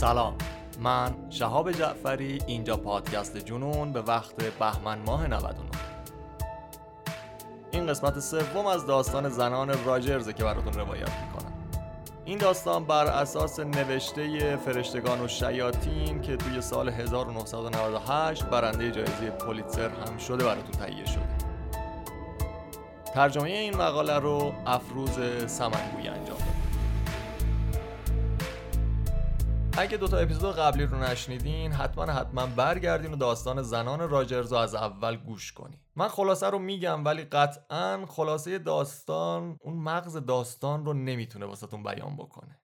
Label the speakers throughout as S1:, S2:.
S1: سلام. من شهاب جعفری اینجا پادکست جنون به وقت بهمن ماه 99 این قسمت سوم از داستان زنان راجرز که براتون روایت می‌کنم. این داستان بر اساس نوشته فرشتگان و شیاطین که توی سال 1998 برنده جایزه پولیتسر هم شده براتون تهیه شده. ترجمه این مقاله رو افروز سمنگوی انجام اگه دوتا اپیزود قبلی رو نشنیدین حتما حتما برگردین و داستان زنان راجرز رو از اول گوش کنین. من خلاصه رو میگم ولی قطعا خلاصه داستان اون مغز داستان رو نمی‌تونه واسهتون بیان بکنه.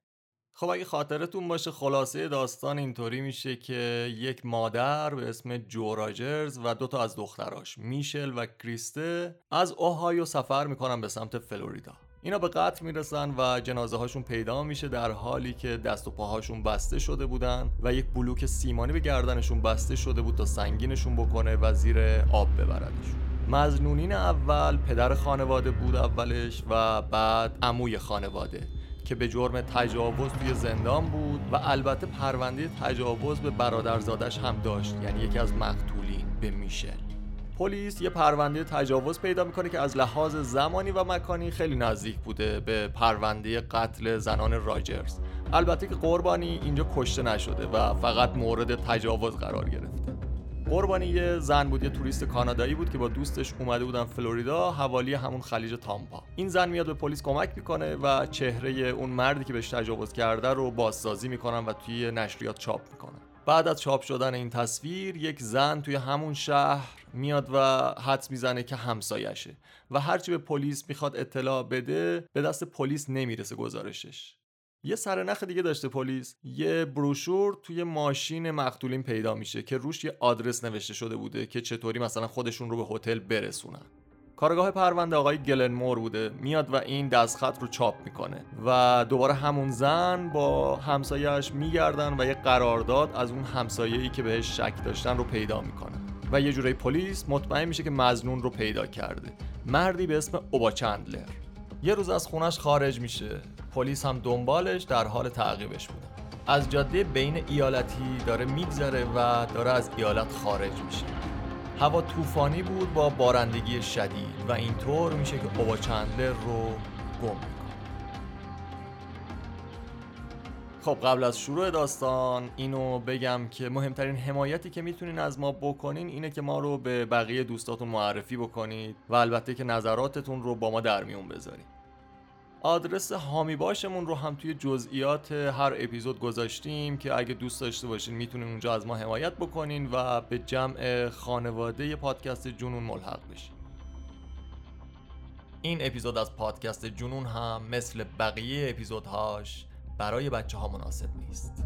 S1: خب اگه خاطرتون باشه خلاصه داستان اینطوری میشه که یک مادر به اسم جو راجرز و دوتا از دختراش میشل و کریسته از اوهایو سفر می‌کنن به سمت فلوریدا. اینا به قتل می‌رسن و جنازه هاشون پیدا میشه در حالی که دست و پاهاشون بسته شده بودن و یک بلوک سیمانی به گردنشون بسته شده بود تا سنگینشون بکنه و زیر آب ببردشون. مزنونین اول پدر خانواده بود اولش و بعد عموی خانواده که به جرم تجاوز توی زندان بود و البته پرونده تجاوز به برادرزادش هم داشت یعنی یکی از مقتولین به میشل. پلیس یه پرونده تجاوز پیدا می‌کنه که از لحاظ زمانی و مکانی خیلی نزدیک بوده به پرونده قتل زنان راجرز البته که قربانی اینجا کشته نشده و فقط مورد تجاوز قرار گرفته. قربانی یه زن بود یه توریست کانادایی بود که با دوستش اومده بودن فلوریدا حوالی همون خلیج تامپا. این زن میاد به پلیس کمک می‌کنه و چهره اون مردی که بهش تجاوز کرده رو بازسازی می‌کنن و توی نشریات چاپ می‌کنن. بعد از چاپ شدن این تصویر یک زن توی همون شهر میاد و حدس می‌زنه که همسایشه و هرچی به پلیس می‌خواد اطلاع بده به دست پلیس نمی‌رسه گزارشش. یه سرنخ دیگه داشته پلیس. یه بروشور توی ماشین مقتولین پیدا میشه که روش یه آدرس نوشته شده بوده که چطوری مثلا خودشون رو به هتل برسونن. کارگاه پرونده آقای گلن مور بوده میاد و این دستخط رو چاپ می‌کنه و دوباره همون زن با همسایهش میگردن و یه قرارداد از اون همسایه‌ای که بهش شک داشتن رو پیدا می‌کنن. و یه جورایی پلیس مطمئن میشه که مزنون رو پیدا کرده. مردی به اسم اوبا چندلر یه روز از خونش خارج میشه. پلیس هم دنبالش در حال تعقیبش بودن از جاده بین ایالتی داره میگذره و داره از ایالت خارج میشه. هوا طوفانی بود با بارندگی شدید و اینطور میشه که اوبا چندلر رو گم خب قبل از شروع داستان اینو بگم که مهمترین حمایتی که می‌تونین از ما بکنین اینه که ما رو به بقیه دوستاتون معرفی بکنید و البته که نظراتتون رو با ما در میون بذارید. آدرس هامی باشمون رو هم توی جزئیات هر اپیزود گذاشتیم که اگه دوست داشته باشین می‌تونین اونجا از ما حمایت بکنین و به جمع خانواده پادکست جنون ملحق بشین. این اپیزود از پادکست جنون هم مثل بقیه اپیزودهاش برای بچه ها مناسب نیست.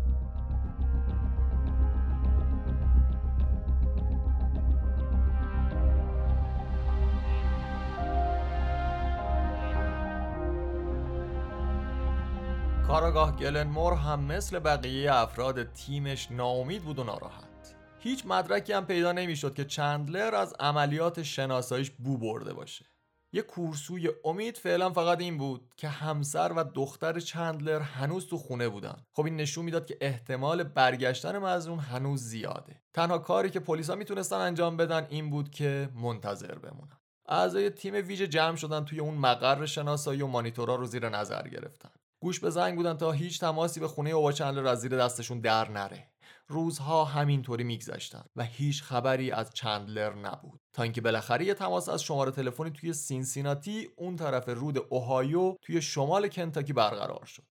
S1: کاراگاه گلنمور هم مثل بقیه افراد تیمش ناامید بود و ناراحت. هیچ مدرکی هم پیدا نمی‌شد که چندلر از عملیات شناساییش بو برده باشه. یه کورسوی امید فعلا فقط این بود که همسر و دختر چندلر هنوز تو خونه بودن. خب این نشون می‌داد که احتمال برگشتن مظنون هنوز زیاده. تنها کاری که پلیسا می‌تونستن انجام بدن این بود که منتظر بمونن. اعضای تیم ویژه جمع شدن توی اون مقر شناسایی و مانیتورا رو زیر نظر گرفتن. گوش به زنگ بودن تا هیچ تماسی به خونه اوبا چندلر از زیر دستشون در نره. روزها همینطوری میگذشتن و هیچ خبری از چندلر نبود. تا اینکه بالاخره یه تماس از شماره تلفنی توی سینسیناتی اون طرف رود اوهایو توی شمال کنتاکی برقرار شد.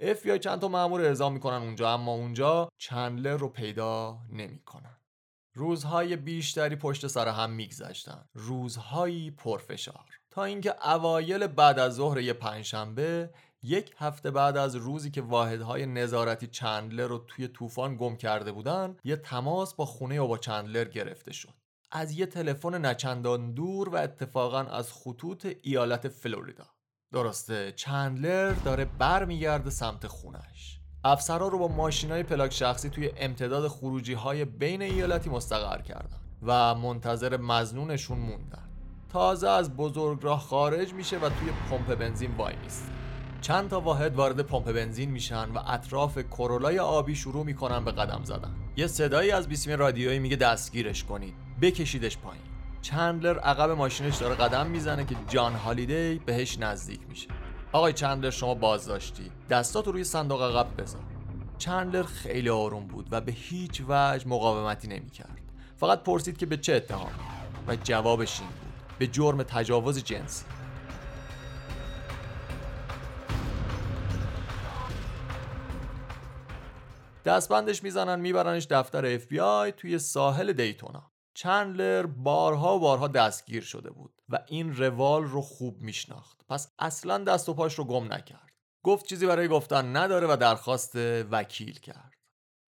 S1: اف‌بی‌آی چند تا مامور اعزام می‌کنن اونجا اما اونجا چندلر رو پیدا نمی‌کنن. روزهای بیشتری پشت سر هم میگذشتن. روزهایی پرفشار. تا اینکه اوایل بعد از ظهر یه پنجشنبه یک هفته بعد از روزی که واحدهای نظارتی چندلر رو توی طوفان گم کرده بودن یه تماس با خونه با چندلر گرفته شد. از یه تلفن نچندان دور و اتفاقا از خطوط ایالت فلوریدا. درسته چندلر داره برمیگرده سمت خونش. افسرها رو با ماشینای پلاک شخصی توی امتداد خروجی های بین ایالتی مستقر کردن و منتظر مزنونشون موندن. تازه از بزرگراه خارج میشه و توی پمپ بنزین وای میسته. چند تا واحد وارد پمپ بنزین میشن و اطراف کرولای آبی شروع می‌کنن به قدم زدن. یه صدایی از بیسیم رادیویی میگه دستگیرش کنید. بکشیدش پایین. چندلر عقب ماشینش داره قدم می‌زنه که جان هالیدی بهش نزدیک میشه. آقای چندلر شما بازداشتی. دستاتو روی صندوق عقب بذار. چندلر خیلی آروم بود و به هیچ وجه مقاومتی نمی‌کرد. فقط پرسید که به چه اتهام. و جوابش این بود. به جرم تجاوز جنسی. دستبندش می‌زنن میبرنش دفتر اف بی آی توی ساحل دیتونا چندلر بارها و بارها دستگیر شده بود و این روال رو خوب میشناخت. پس اصلا دست و پاش رو گم نکرد. گفت چیزی برای گفتن نداره و درخواست وکیل کرد.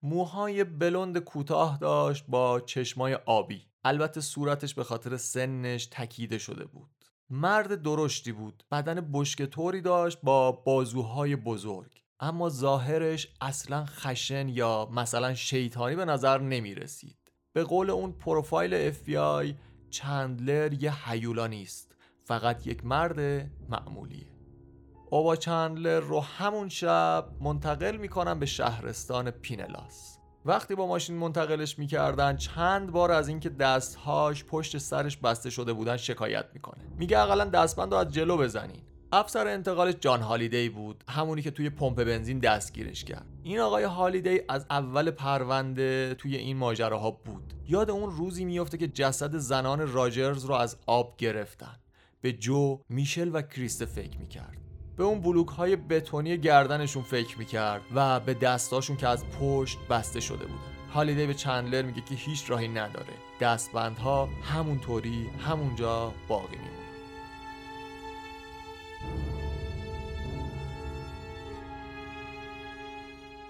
S1: موهای بلند کوتاه داشت با چشمای آبی. البته صورتش به خاطر سنش تکیده شده بود. مرد درشتی بود. بدن بشکه داشت با بازوهای بزرگ. اما ظاهرش اصلا خشن یا مثلا شیطانی به نظر نمی رسید به قول اون پروفایل FBI چندلر یه حیولا نیست فقط یک مرد معمولیه. اوبا چندلر رو همون شب منتقل می‌کنن به شهرستان پینلاس. وقتی با ماشین منتقلش می‌کردن چند بار از اینکه دستهاش پشت سرش بسته شده بودن شکایت می‌کنه. میگه اقلا دستبند رو از جلو بزنین. افسر انتقالش جان هالیدی بود همونی که توی پمپ بنزین دستگیرش کرد. این آقای هالیدی از اول پرونده توی این ماجراها بود. یاد اون روزی میفته که جسد زنان راجرز رو از آب گرفتن. به جو میشل و کریست فکر می‌کرد. به اون بلوک های بتونی گردنشون فکر می‌کرد و به دستاشون که از پشت بسته شده بودن. هالیدی به چندلر میگه که هیچ راهی نداره. دستبندها همونطوری همونجا باقی میمونه.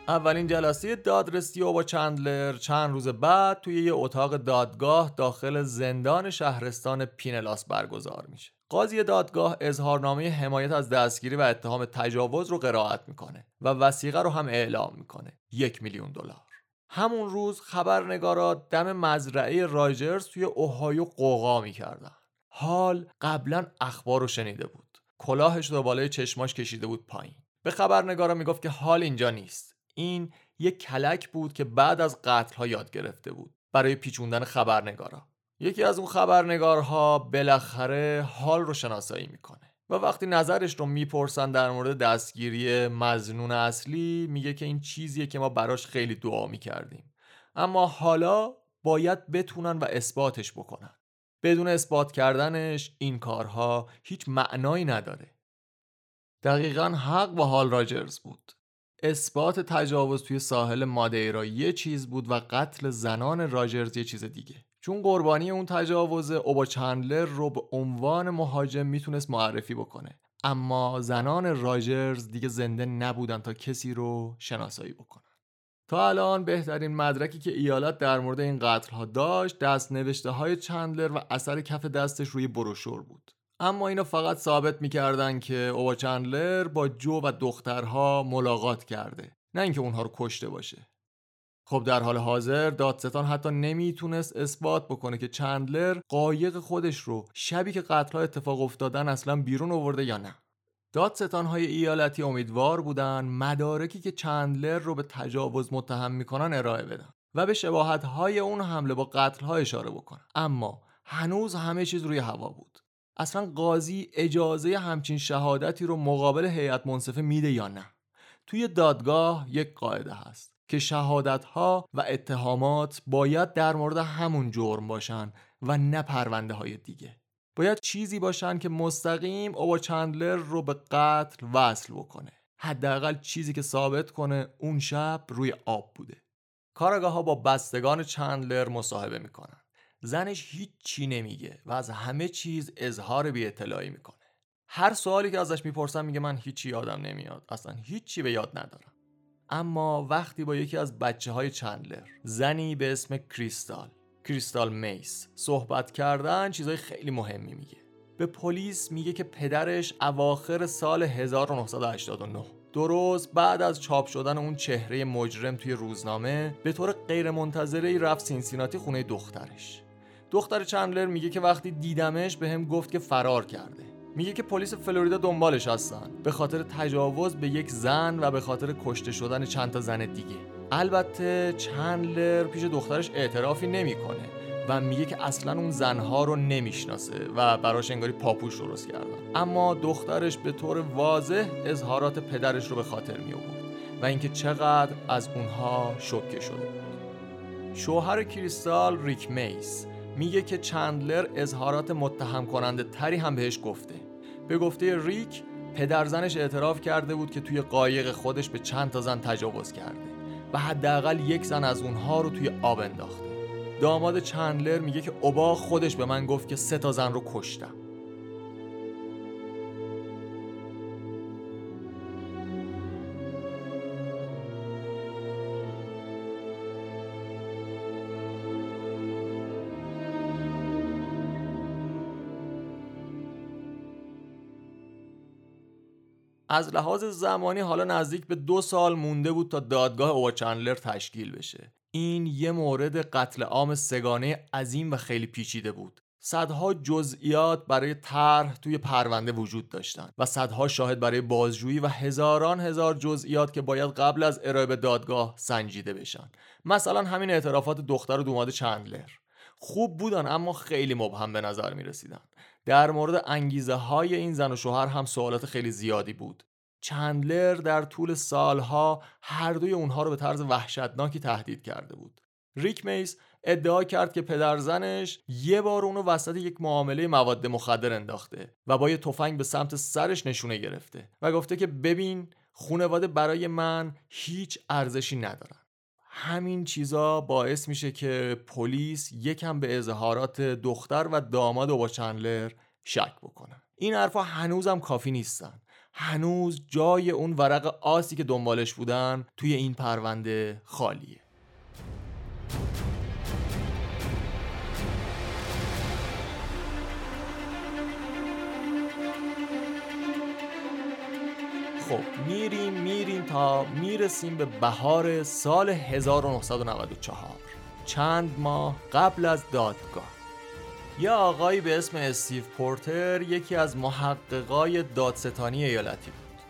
S1: اولین جلسه دادرسی و با چندلر چند روز بعد توی یه اتاق دادگاه داخل زندان شهرستان پینلاس برگزار میشه. قاضی دادگاه اظهارنامه حمایت از دستگیری و اتهام تجاوز رو قرائت می‌کنه و وسیقه رو هم اعلام می‌کنه. یک میلیون دلار. همون روز خبرنگارا دم مزرعه راجرز توی اوهایو قوقا می‌کردن. حال قبلا اخبار رو شنیده بود. کلاهش رو بالای چشماش کشیده بود پایین. به خبرنگارا می‌گفت که حال اینجا نیست. این یک کلک بود که بعد از قتل ها یاد گرفته بود برای پیچوندن خبرنگارا. یکی از اون خبرنگارها بالاخره حال رو شناسایی می‌کنه و وقتی نظرش رو می‌پرسن در مورد دستگیری مزنون اصلی میگه که این چیزیه که ما براش خیلی دعا می‌کردیم. اما حالا باید بتونن و اثباتش بکنن. بدون اثبات کردنش این کارها هیچ معنایی نداره. دقیقا حق با حال راجرز بود. اثبات تجاوز توی ساحل مادیرا یه چیز بود و قتل زنان راجرز یه چیز دیگه. چون قربانی اون تجاوز اوبا چندلر رو به عنوان مهاجم می‌تونست معرفی بکنه. اما زنان راجرز دیگه زنده نبودن تا کسی رو شناسایی بکنن. تا الان بهترین مدرکی که ایالت در مورد این قتل ها داشت دست نوشته های چندلر و اثر کف دستش روی بروشور بود. اما اینو فقط ثابت می‌کردن که اوبا چندلر با جو و دخترها ملاقات کرده نه اینکه اونها رو کشته باشه. خب در حال حاضر دادستان حتی نمی‌تونست اثبات بکنه که چندلر قایق خودش رو شبی که قتلها اتفاق افتادن اصلا بیرون آورده یا نه. دادستان های ایالتی امیدوار بودن مدارکی که چندلر رو به تجاوز متهم می‌کنن ارائه بدن و به شباهت های اون حمله با قتل اشاره بکنن. اما هنوز همه چیز روی هوا بود. اصلا قاضی اجازه همچین شهادتی رو مقابل هیئت منصفه میده یا نه؟ توی دادگاه یک قاعده هست که شهادت ها و اتهامات باید در مورد همون جرم باشن و نه پرونده های دیگه. باید چیزی باشن که مستقیم اوبا چندلر رو به قتل وصل بکنه. حداقل چیزی که ثابت کنه اون شب روی آب بوده. کارگاه ها با بستگان چندلر مصاحبه می‌کنن. زنش هیچ چی نمیگه و از همه چیز اظهار بی اطلاعی می‌کنه. هر سوالی که ازش می‌پرسم میگه من هیچی یادم نمیاد. اصلا هیچی به یاد ندارم. اما وقتی با یکی از بچه های چندلر زنی به اسم کریستال کریستال میس صحبت کردن چیزای خیلی مهمی میگه. به پلیس میگه که پدرش اواخر سال 1989 درست بعد از چاپ شدن اون چهره مجرم توی روزنامه به طور غیرمنتظره رفت سینسیناتی خونه دخترش. دختر چندلر میگه که وقتی دیدمش بهم گفت که فرار کرده. میگه که پلیس فلوریدا دنبالش هستن. به خاطر تجاوز به یک زن و به خاطر کشته شدن چند تا زن دیگه. البته چندلر پیش دخترش اعترافی نمی‌کنه و میگه که اصلا اون زنها رو نمی‌شناسه و براش انگاری پاپوش درست کردن. اما دخترش به طور واضح اظهارات پدرش رو به خاطر می آورد و اینکه چقدر از اونها شوکه شده. شوهر کریستال ریک میس میگه که چندلر اظهارات متهم کننده تری هم بهش گفته. به گفته ریک پدر زنش اعتراف کرده بود که توی قایق خودش به چند تا زن تجاوز کرده و حداقل یک زن از اونها رو توی آب انداخته. داماد چندلر میگه که اوبا خودش به من گفت که سه تا زن رو کشتم. از لحاظ زمانی حالا نزدیک به دو سال مونده بود تا دادگاه اوبا چندلر تشکیل بشه. این یه مورد قتل عام سگانه عظیم و خیلی پیچیده بود. صدها جزئیات برای طرح توی پرونده وجود داشتند و صدها شاهد برای بازجویی و هزاران هزار جزئیات که باید قبل از ارائه به دادگاه سنجیده بشن. مثلا همین اعترافات دختر و دوماد چندلر. خوب بودن اما خیلی مبهم به نظر می رسیدن در مورد انگیزه های این زن و شوهر هم سوالات خیلی زیادی بود. چندلر در طول سالها هر دوی اونها رو به طرز وحشتناکی تهدید کرده بود. ریک میس ادعا کرد که پدر زنش یه بار اونو وسط یک معامله مواد مخدر انداخته و با یه تفنگ به سمت سرش نشونه گرفته و گفته که ببین خونواده برای من هیچ ارزشی ندارن. همین چیزا باعث میشه که پلیس یکم به اظهارات دختر و داماد با چندلر شک بکنه. این حرفا هنوزم کافی نیستن. هنوز جای اون ورق آسی که دنبالش بودن توی این پرونده خالیه. خب میریم میریم تا می‌رسیم به بهار سال 1994 چند ماه قبل از دادگاه. یه آقایی به اسم استیو پورتر یکی از محققای دادستانی ایالتی بود.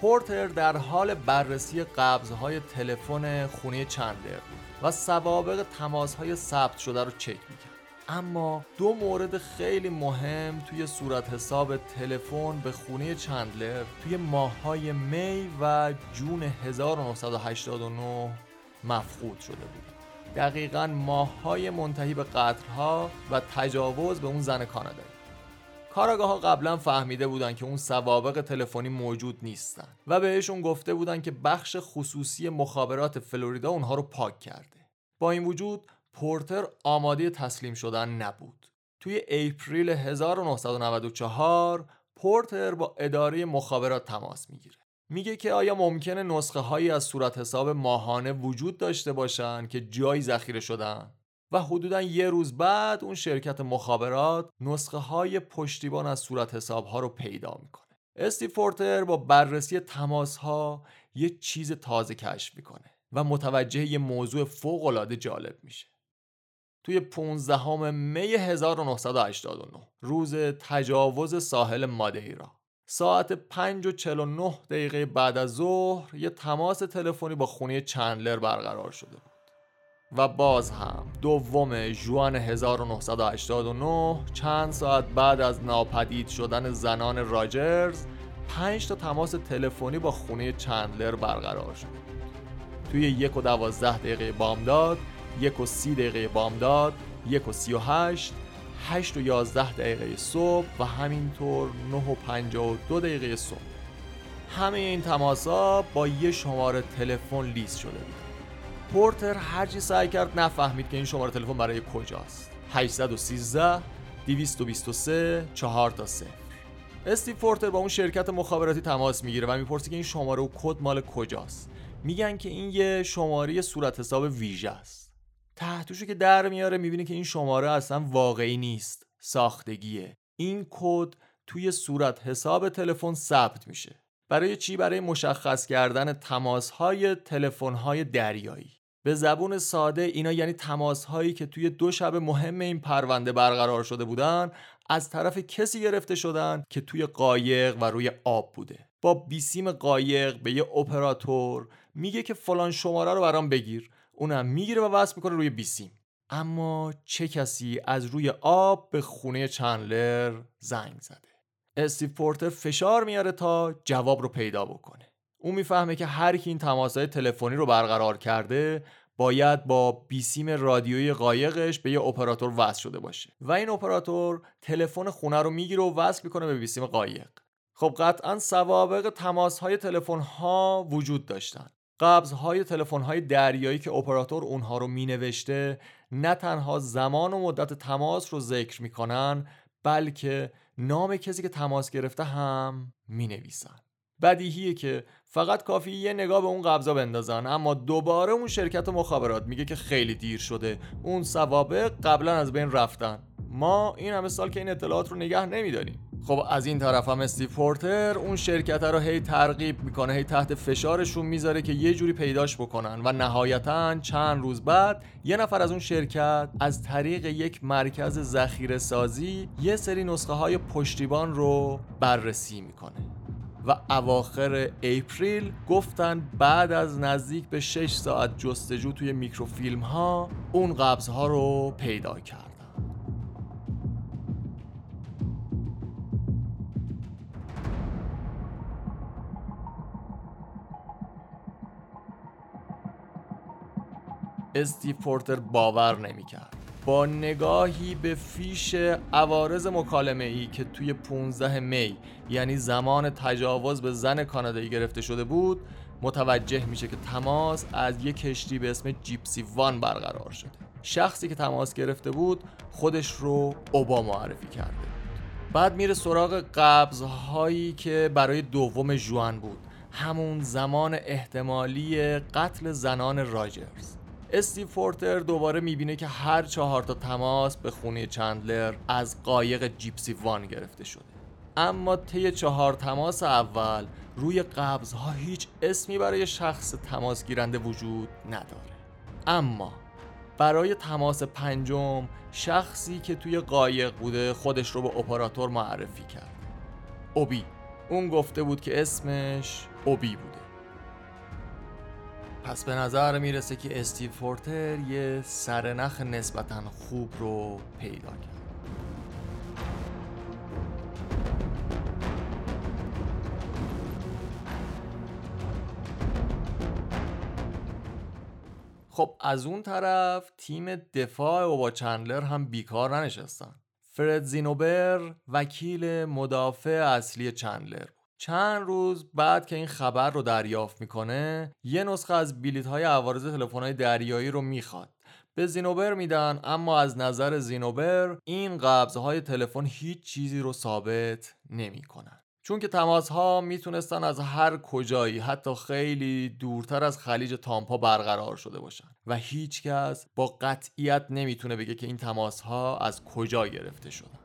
S1: پورتر در حال بررسی قبضهای تلفن خونه چندلر بود و سوابق تماسهای ثبت شده رو چک می‌کرد. اما دو مورد خیلی مهم توی صورت حساب تلفن به خونه چندلر توی ماههای می و جون 1989 مفقود شده بود. دقیقا ماههای منتهی به قتلها و تجاوز به اون زن کانادایی کاراگاه ها قبلا فهمیده بودن که اون سوابق تلفنی موجود نیستن و بهشون گفته بودن که بخش خصوصی مخابرات فلوریدا اونها رو پاک کرده. با این وجود پورتر آماده تسلیم شدن نبود. توی اپریل 1994 پورتر با اداره مخابرات تماس می‌گیره. میگه که آیا ممکنه نسخه هایی از صورت حساب ماهانه وجود داشته باشن که جایی ذخیره شدن؟ و حدودا یه روز بعد اون شرکت مخابرات نسخه های پشتیبان از صورت حساب ها رو پیدا می‌کنه. استی فورتر با بررسی تماس ها یه چیز تازه کشف می‌کنه و متوجه یه موضوع فوق العاده جالب میشه. توی 15 می 1989 روز تجاوز ساحل مادیرا ساعت 5 و 49 دقیقه بعد از ظهر یه تماس تلفنی با خونه چندلر برقرار شده بود. و باز هم دوم جوان 1989 چند ساعت بعد از ناپدید شدن زنان راجرز 5 تا تماس تلفنی با خونه چندلر برقرار شد توی یک و دوازده دقیقه بامداد یک و سی دقیقه بامداد یک و سی و هشت هشت و یازده دقیقه صبح و همینطور نه و پنجاه و دو دقیقه صبح. همه این تماسا با یه شماره تلفن لیست شده بود. پورتر هرچی سعی کرد نفهمید که این شماره تلفن برای کجاست. 813 223 4 تا 0 استیو پورتر با اون شرکت مخابراتی تماس می‌گیره و می‌پرسه که این شماره و کد مال کجاست. میگن که این یه شماره صورت حساب ویژه است. تحتوشو که در میاره می‌بینی که این شماره اصلا واقعی نیست ساختگیه. این کد توی صورت حساب تلفن ثبت میشه. برای چی؟ برای مشخص کردن تماس های تلفن های دریایی. به زبون ساده اینا یعنی تماس هایی که توی دو شب مهم این پرونده برقرار شده بودن از طرف کسی گرفته شدن که توی قایق و روی آب بوده. با بیسیم قایق به یه اپراتور میگه که فلان شماره رو برام بگیر. اونم می‌گیره و وصل می‌کنه روی بیسیم اما چه کسی از روی آب به خونه چندلر زنگ زده؟ استیو پورتر فشار میاره تا جواب رو پیدا بکنه. اون می‌فهمه که هر کی این تماسهای تلفنی رو برقرار کرده باید با بیسیم رادیویی قایقش به یه اپراتور وصل شده باشه. و این اپراتور تلفن خونه رو می‌گیره و وصل می‌کنه به بیسیم قایق. خب قطعا سوابق تماس های تلفن ها وجود داشتن. قبض های تلفن های دریایی که اپراتور اونها رو مینوشته نه تنها زمان و مدت تماس رو ذکر می‌کنن بلکه نام کسی که تماس گرفته هم می‌نویسن. بدیهیه که فقط کافی یه نگاه به اون قبضا بندازن اما دوباره اون شرکت مخابرات میگه که خیلی دیر شده. اون سوابق قبلا از بین رفتن. ما این همه سال که این اطلاعات رو نگه نمیداریم. خب از این طرف هم استیو پورتر اون شرکت رو هی ترغیب می‌کنه هی تحت فشارشون می‌ذاره که یه جوری پیداش بکنن و نهایتا چند روز بعد یه نفر از اون شرکت از طریق یک مرکز ذخیره سازی یه سری نسخه های پشتیبان رو بررسی می‌کنه و اواخر اپریل گفتن بعد از نزدیک به 6 ساعت جستجو توی میکروفیلم ها اون قبض ها رو پیدا کرد. استیو پورتر باور نمی‌کرد. با نگاهی به فیش عوارض مکالمه ای که توی 15 می یعنی زمان تجاوز به زن کانادایی گرفته شده بود متوجه میشه که تماس از یک کشتی به اسم جیپسی وان برقرار شده. شخصی که تماس گرفته بود خودش رو اوبا معرفی کرده بعد میره سراغ قبض هایی که برای دوم جوان بود. همون زمان احتمالی قتل زنان راجرز استیو فورتر دوباره می‌بینه که هر چهار تا تماس به خونه چندلر از قایق جیپسی وان گرفته شده. اما طی چهار تماس اول روی قبضها هیچ اسمی برای شخص تماس گیرنده وجود نداره. اما برای تماس پنجم شخصی که توی قایق بوده خودش رو به اپراتور معرفی کرد. اوبی. اون گفته بود که اسمش اوبی بوده پس به نظر می‌رسه که استیو فورتر یه سرنخ نسبتا خوب رو پیدا کرد. خب از اون طرف تیم دفاع و با چندلر هم بیکار ننشستن. فرد زینوبر وکیل مدافع اصلی چندلر. چند روز بعد که این خبر رو دریافت می‌کنه یه نسخه از بیلیت های عوارض تلفن های دریایی رو می‌خواد. به زینوبر میدن اما از نظر زینوبر این قبض تلفن هیچ چیزی رو ثابت نمی‌کنن. چون که تماس ها می‌تونستن از هر کجایی حتی خیلی دورتر از خلیج تامپا برقرار شده باشن. و هیچکس با قطعیت نمی‌تونه بگه که این تماس ها از کجا گرفته شدن.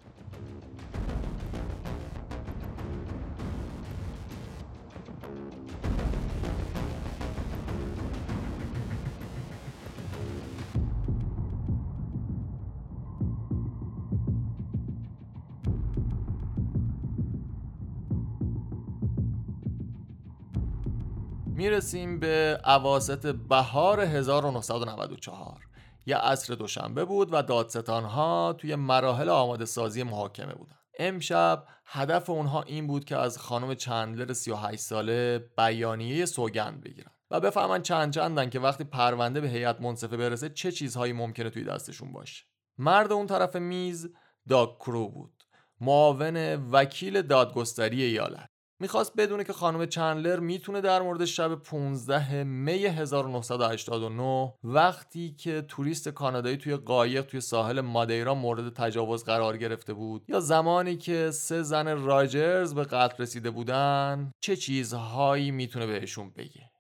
S1: می‌رسیم به عواست بهار 1994 یه عصر دوشنبه بود و دادستان ها توی مراحل آماده سازی محاکمه بودن. امشب هدف اونها این بود که از خانم چندلر 38 ساله بیانیه سوگند بگیرن و بفهمن چند چندن که وقتی پرونده به هیئت منصفه برسه چه چیزهایی ممکنه توی دستشون باشه. مرد اون طرف میز داگ کرو بود. معاون وکیل دادگستری ایالت. می‌خواست بدونه که خانم چندلر می‌تونه در مورد شب 15 می 1989 وقتی که توریست کانادایی توی قایق توی ساحل مادیرا مورد تجاوز قرار گرفته بود یا زمانی که سه زن راجرز به قتل رسیده بودن چه چیزهایی می‌تونه بهشون بگه؟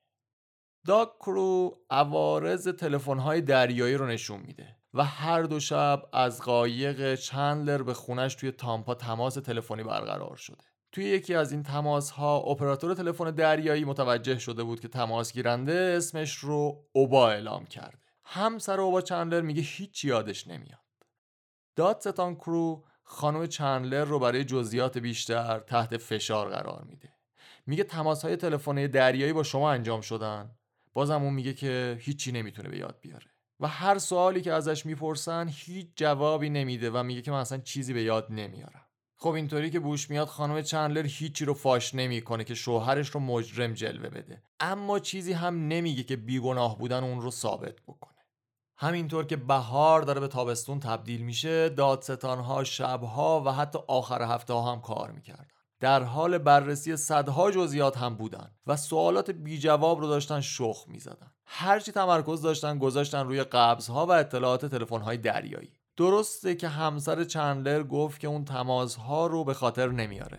S1: داگ کرو عوارض تلفن‌های دریایی رو نشون میده و هر دو شب از قایق چندلر به خونش توی تامپا تماس تلفنی برقرار شده. توی یکی از این تماس ها اپراتور تلفن دریایی متوجه شده بود که تماس گیرنده اسمش رو اوبا اعلام کرده. همسر اوبا چندلر میگه هیچ یادش نمیاد. دادستان کرو خانم چندلر رو برای جزئیات بیشتر تحت فشار قرار میده. میگه تماس های تلفنی دریایی با شما انجام شدن. بازم اون میگه که هیچی نمی‌تونه به یاد بیاره. و هر سوالی که ازش می‌پرسن هیچ جوابی نمیده و میگه که من اصلا چیزی به یاد نمیارم. خب اینطوری که بوش میاد خانم چندلر هیچی رو فاش نمی‌کنه که شوهرش رو مجرم جلوه بده. اما چیزی هم نمیگه که بیگناه بودن اون رو ثابت بکنه. همینطور که بهار داره به تابستون تبدیل میشه دادستانها شبها و حتی آخر هفته ها هم کار می‌کردن. در حال بررسی صدها جزئیات هم بودن و سوالات بی جواب رو داشتن شخ می‌زدن. هرچی تمرکز داشتن گذاشتن روی قبضها و اطلاعات تلفن های دریایی. درسته که همسر چندلر گفت که اون تماسها رو به خاطر نمیاره.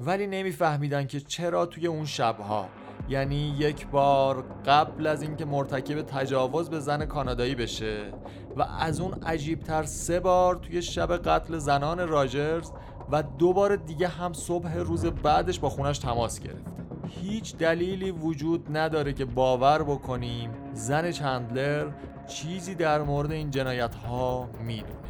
S1: ولی نمیفهمیدن که چرا توی اون شبها. یعنی یک بار قبل از اینکه مرتکب تجاوز به زن کانادایی بشه و از اون عجیبتر سه بار توی شب قتل زنان راجرز و دو بار دیگه هم صبح روز بعدش با خونش تماس گرفته هیچ دلیلی وجود نداره که باور بکنیم زن چندلر چیزی در مورد این جنایت ها می‌دونه.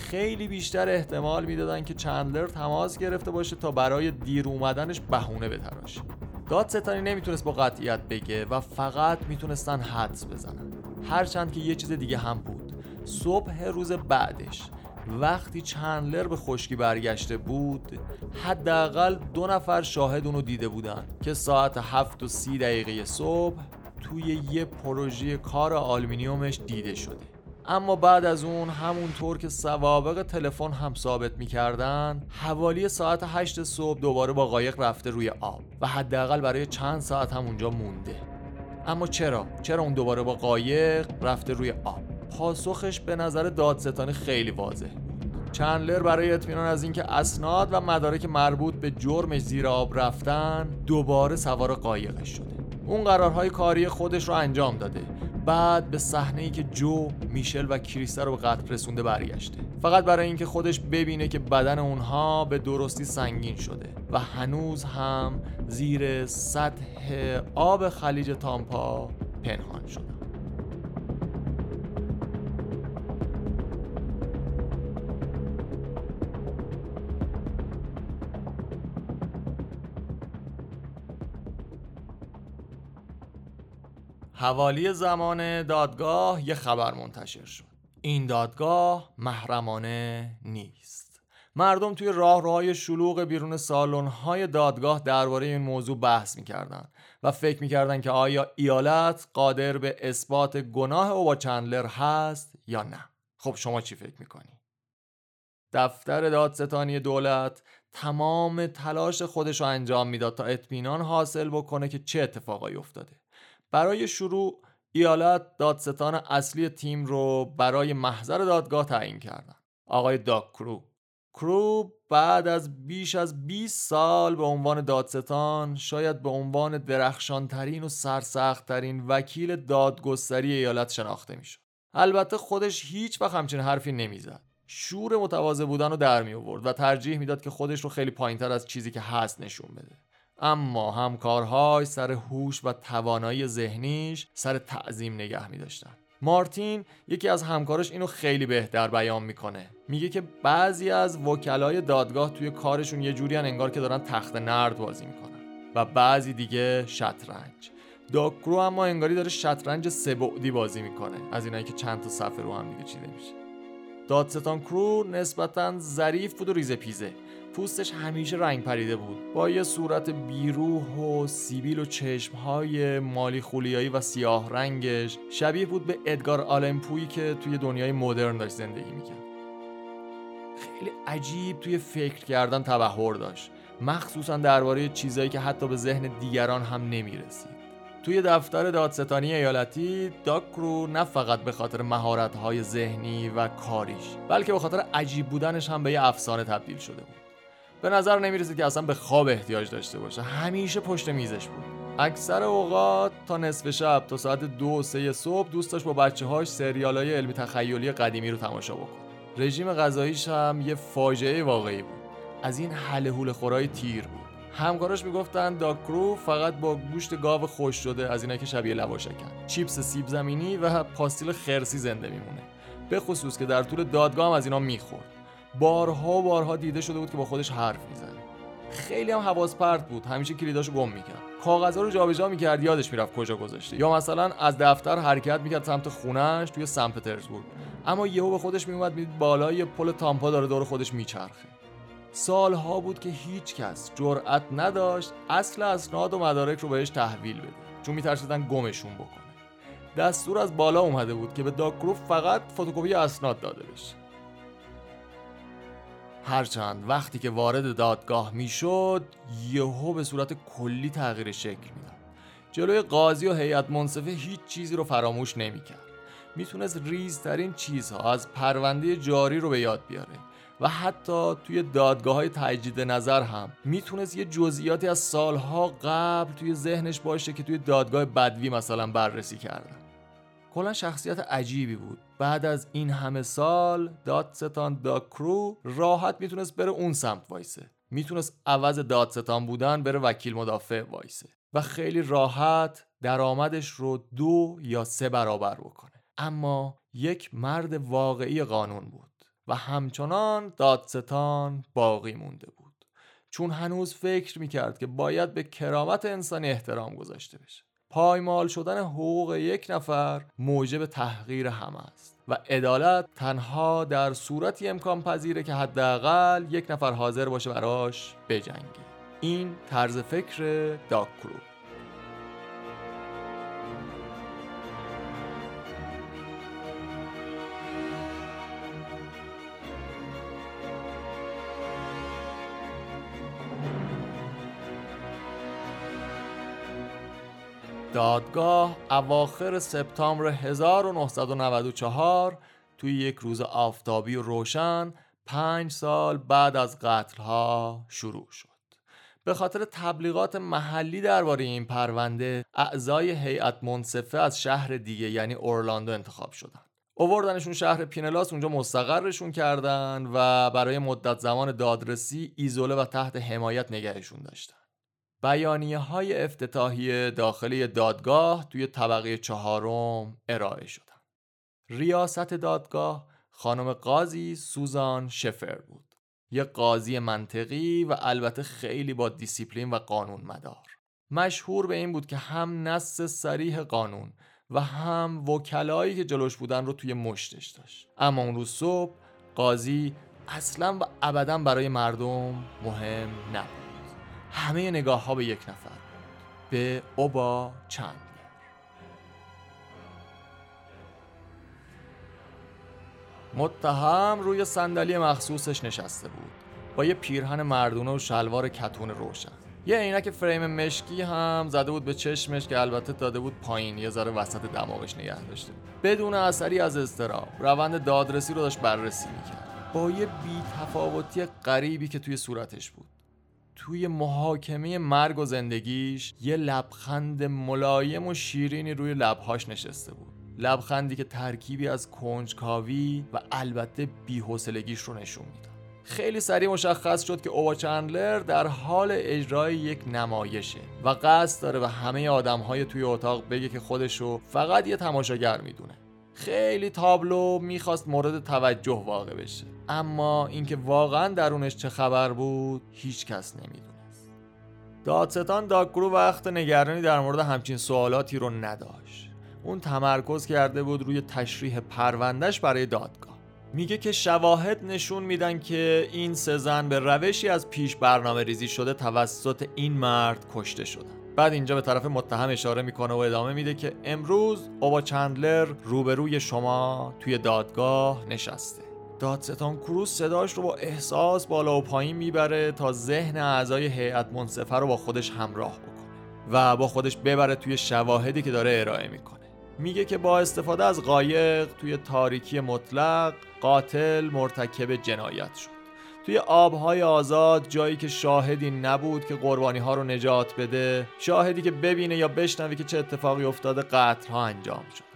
S1: خیلی بیشتر احتمال می‌دادن که چندلر تماس گرفته باشه تا برای دیر اومدنش بهونه بتراشه. دادستانی نمی‌تونست با قطعیت بگه و فقط می‌تونستن حدس بزنن. هرچند که یه چیز دیگه هم بود. صبح روز بعدش وقتی چندلر به خشکی برگشته بود حداقل دو نفر شاهد اونو دیده بودن که ساعت هفت و سی دقیقه صبح توی یه پروژه کار آلومینیومش دیده شده. اما بعد از اون همونطور که سوابق تلفن هم ثابت می‌کردن حوالی ساعت 8 صبح دوباره با قایق رفته روی آب و حداقل برای چند ساعت هم اونجا مونده. اما چرا؟ چرا اون دوباره با قایق رفته روی آب؟ پاسخش به نظر دادستانی خیلی واضح چندلر برای اطمینان از اینکه اسناد و مدارک مربوط به جرمش زیر آب رفتن دوباره سوار قایقش شده. اون قرارهای کاری خودش رو انجام داده. بعد به صحنه ای که جو میشل و کریستا رو به قتل رسونده برگشته. فقط برای اینکه خودش ببینه که بدن اونها به درستی سنگین شده و هنوز هم زیر سطح آب خلیج تامپا پنهان شده. حوالی زمان دادگاه یه خبر منتشر شد. این دادگاه محرمانه نیست. مردم توی راه راهای شلوغ بیرون سالن های دادگاه درباره این موضوع بحث می‌کردن و فکر می‌کردن که آیا ایالت قادر به اثبات گناه او با چندلر هست یا نه. خب شما چی فکر می‌کنی؟ دفتر دادستانی دولت تمام تلاش خودش رو انجام می‌داد تا اطمینان حاصل بکنه که چه اتفاقایی افتاده. برای شروع ایالت دادستان اصلی تیم رو برای محضر دادگاه تعیین کردن. آقای داک کرو. کرو بعد از بیش از 20 سال به عنوان دادستان شاید به عنوان درخشانترین و سرسختترین وکیل دادگستری ایالت شناخته می‌شد. البته خودش هیچ وقت همچین حرفی نمی‌زد. شور متواضع بودن رو در می آورد و ترجیح می‌داد که خودش رو خیلی پایینتر از چیزی که هست نشون بده. اما همکارهاش سر هوش و توانایی ذهنیش سر تعظیم نگه می داشتن. مارتین یکی از همکارش اینو خیلی بهتر بیان می‌کنه. میگه که بعضی از وکلای دادگاه توی کارشون یه جوری انگار که دارن تخت نرد بازی می‌کنن و بعضی دیگه شطرنج. داکرو اما انگاری داره شطرنج سبعدی بازی می‌کنه. از اینایی که چند تا صفحه رو هم دیگه چیده میشه. دادستان کرو نسبتا ظریف بود و ریزه پیزه. پوستش همیشه رنگ پریده بود. با یه صورت بیروح و سیبیل و چشمهای مالی خولیایی و سیاه رنگش شبیه بود به ادگار آلمپویی که توی دنیای مدرن داشت زندگی می‌کرد. خیلی عجیب توی فکر کردن تبهر داشت. مخصوصا درباره چیزایی که حتی به ذهن دیگران هم نمی‌رسید. توی دفتر دادستانی ایالتی داکرو نه فقط به خاطر مهارت‌های ذهنی و کاریش بلکه به خاطر عجیب بودنش هم به یه افسانه تبدیل شده بود. به نظر نمی‌رسه که اصلا به خواب احتیاج داشته باشه. همیشه پشت میزش بود. اکثر اوقات تا نصف شب تا ساعت دو سه صبح دوست داشت با بچه هاش سریال های علمی تخیلی قدیمی رو تماشا بکنه رژیم غذاییش هم یه فاجعه واقعی بود. از این حله حول خورای تیر بود. همکاراش می‌گفتن داکرو فقط با گوشت گاو خوش شده از اینا که شبیه لواشکن. چیپس سیب زمینی و پاستیل خرسی زنده میمونه. به خصوص که در طول دادگاه از اینا می‌خورد. بارها و بارها دیده شده بود که با خودش حرف می‌زنه. خیلی هم حواس پرت بود. همیشه کلیداشو گم می‌کرد. کاغذها رو جابجا می‌کرد. یادش می‌رفت کجا گذاشته. یا مثلا از دفتر حرکت می‌کرد سمت خونهش توی سن پترزبورگ. اما یهو به خودش میومد می‌دید بالای پل تامپا داره دور خودش میچرخه. سالها بود که هیچ کس جرأت نداشت اصل اسناد و مدارک رو بهش تحویل بده. چون میترسیدن گمشون بکنه. دستور از بالا اومده بود که به داکرو فقط فتوکپی اسناد داده بشه. هرچند وقتی که وارد دادگاه می‌شد یهو به صورت کلی تغییر شکل می‌داد. جلوی قاضی و هیئت منصفه هیچ چیزی رو فراموش نمی‌کرد. می‌تونست ریزترین چیزها از پرونده جاری رو به یاد بیاره و حتی توی دادگاه های تجدید نظر هم می‌تونست یه جزئیاتی از سالها قبل توی ذهنش باشه که توی دادگاه بدوی مثلا بررسی کردن کلا شخصیت عجیبی بود. بعد از این همه سال دادستان داکرو راحت می‌تونست بره اون سمت وایسه. می‌تونست عوض دادستان بودن بره وکیل مدافع وایسه. و خیلی راحت درآمدش رو دو یا سه برابر بکنه. اما یک مرد واقعی قانون بود و همچنان دادستان باقی مونده بود. چون هنوز فکر می‌کرد که باید به کرامت انسانی احترام گذاشته بشه. پایمال شدن حقوق یک نفر موجب تحقیر همه است و عدالت تنها در صورتی امکان پذیره که حداقل یک نفر حاضر باشه براش بجنگه. این طرز فکر داکرو. دادگاه اواخر سپتامبر 1994 توی یک روز آفتابی و روشن پنج سال بعد از قتلها شروع شد. به خاطر تبلیغات محلی درباره این پرونده اعضای هیئت منصفه از شهر دیگه یعنی اورلاندو انتخاب شدن. اووردنشون شهر پینلاس اونجا مستقرشون کردن و برای مدت زمان دادرسی ایزوله و تحت حمایت نگهشون داشتن. بیانیه های افتتاحی داخلی دادگاه توی طبقه چهارم ارائه شدن. ریاست دادگاه خانم قاضی سوزان شفر بود. یه قاضی منطقی و البته خیلی با دیسیپلین و قانون مدار. مشهور به این بود که هم نص سریح قانون و هم وکلایی که جلوش بودن رو توی مشتش داشت. اما اون روز صبح قاضی اصلا و ابدا برای مردم مهم نبود. همه نگاه ها به یک نفر به اوبا چند متهم روی صندلی مخصوصش نشسته بود. با یه پیرهن مردونه و شلوار کتون روشن. یه عینک فریم مشکی هم زده بود به چشمش که البته داده بود پایین. یه ذره وسط دماغش نگه داشته. بدون اثری از اضطراب روند دادرسی رو داشت بررسی می‌کرد. با یه بیتفاوتی غریبی که توی صورتش بود. توی محاکمه مرگ و زندگیش یه لبخند ملایم و شیرینی روی لبهاش نشسته بود. لبخندی که ترکیبی از کنجکاوی و البته بیحوصلگیش رو نشون می‌داد. خیلی سریع مشخص شد که اوبا چندلر در حال اجرای یک نمایشه و قصد داره و همه آدمهای توی اتاق بگه که خودشو فقط یه تماشاگر می‌دونه. خیلی تابلو می‌خواست مورد توجه واقع بشه. اما اینکه واقعا درونش چه خبر بود هیچ کس نمی‌دونست. دادستان داکرو وقت نگرانی در مورد همچین سوالاتی رو نداشت. اون تمرکز کرده بود روی تشریح پروندهش برای دادگاه. میگه که شواهد نشون میدن که این سه زن به روشی از پیش برنامه ریزی شده توسط این مرد کشته شدن. بعد اینجا به طرف متهم اشاره می‌کنه و ادامه میده که امروز اوبا چندلر روبروی شما توی دادگاه نشسته. دادستان کروز صداش رو با احساس بالا و پایین می‌بره تا ذهن اعضای هیئت منصفه رو با خودش همراه بکنه و با خودش ببره توی شواهدی که داره ارائه می‌کنه. میگه که با استفاده از قایق توی تاریکی مطلق قاتل مرتکب جنایت شد. توی آبهای آزاد جایی که شاهدی نبود که قربانی ها رو نجات بده شاهدی که ببینه یا بشنوه که چه اتفاقی افتاده قتل ها انجام شد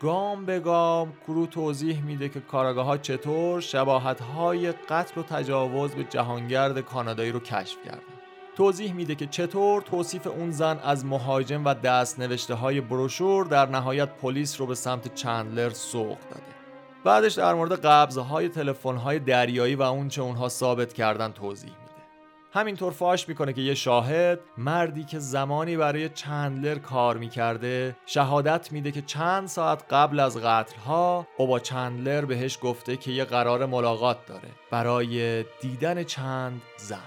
S1: گام به گام کرو توضیح میده که کاراگاه ها چطور شباهت های قتل و تجاوز به جهانگرد کانادایی رو کشف کردن. توضیح میده که چطور توصیف اون زن از مهاجم و دست نوشته های بروشور در نهایت پلیس رو به سمت چندلر سوق داده. بعدش در مورد قبضهای تلفن‌های دریایی و اونچه اونها ثابت کردن توضیح میده. همینطور فاش می‌کنه که یه شاهد مردی که زمانی برای چندلر کار می‌کرده شهادت میده که چند ساعت قبل از قتلها او با چندلر بهش گفته که یه قرار ملاقات داره برای دیدن چند زن.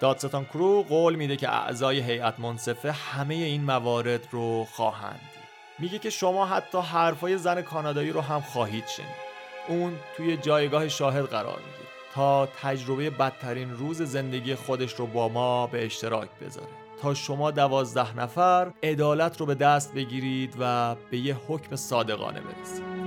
S1: دادستان کرو قول میده که اعضای هیئت منصفه همه این موارد رو خواهند میگه که شما حتی حرفای زن کانادایی رو هم خواهید شنید. اون توی جایگاه شاهد قرار می‌گیره تا تجربه بدترین روز زندگی خودش رو با ما به اشتراک بذاره. تا شما دوازده نفر عدالت رو به دست بگیرید و به یه حکم صادقانه برسید.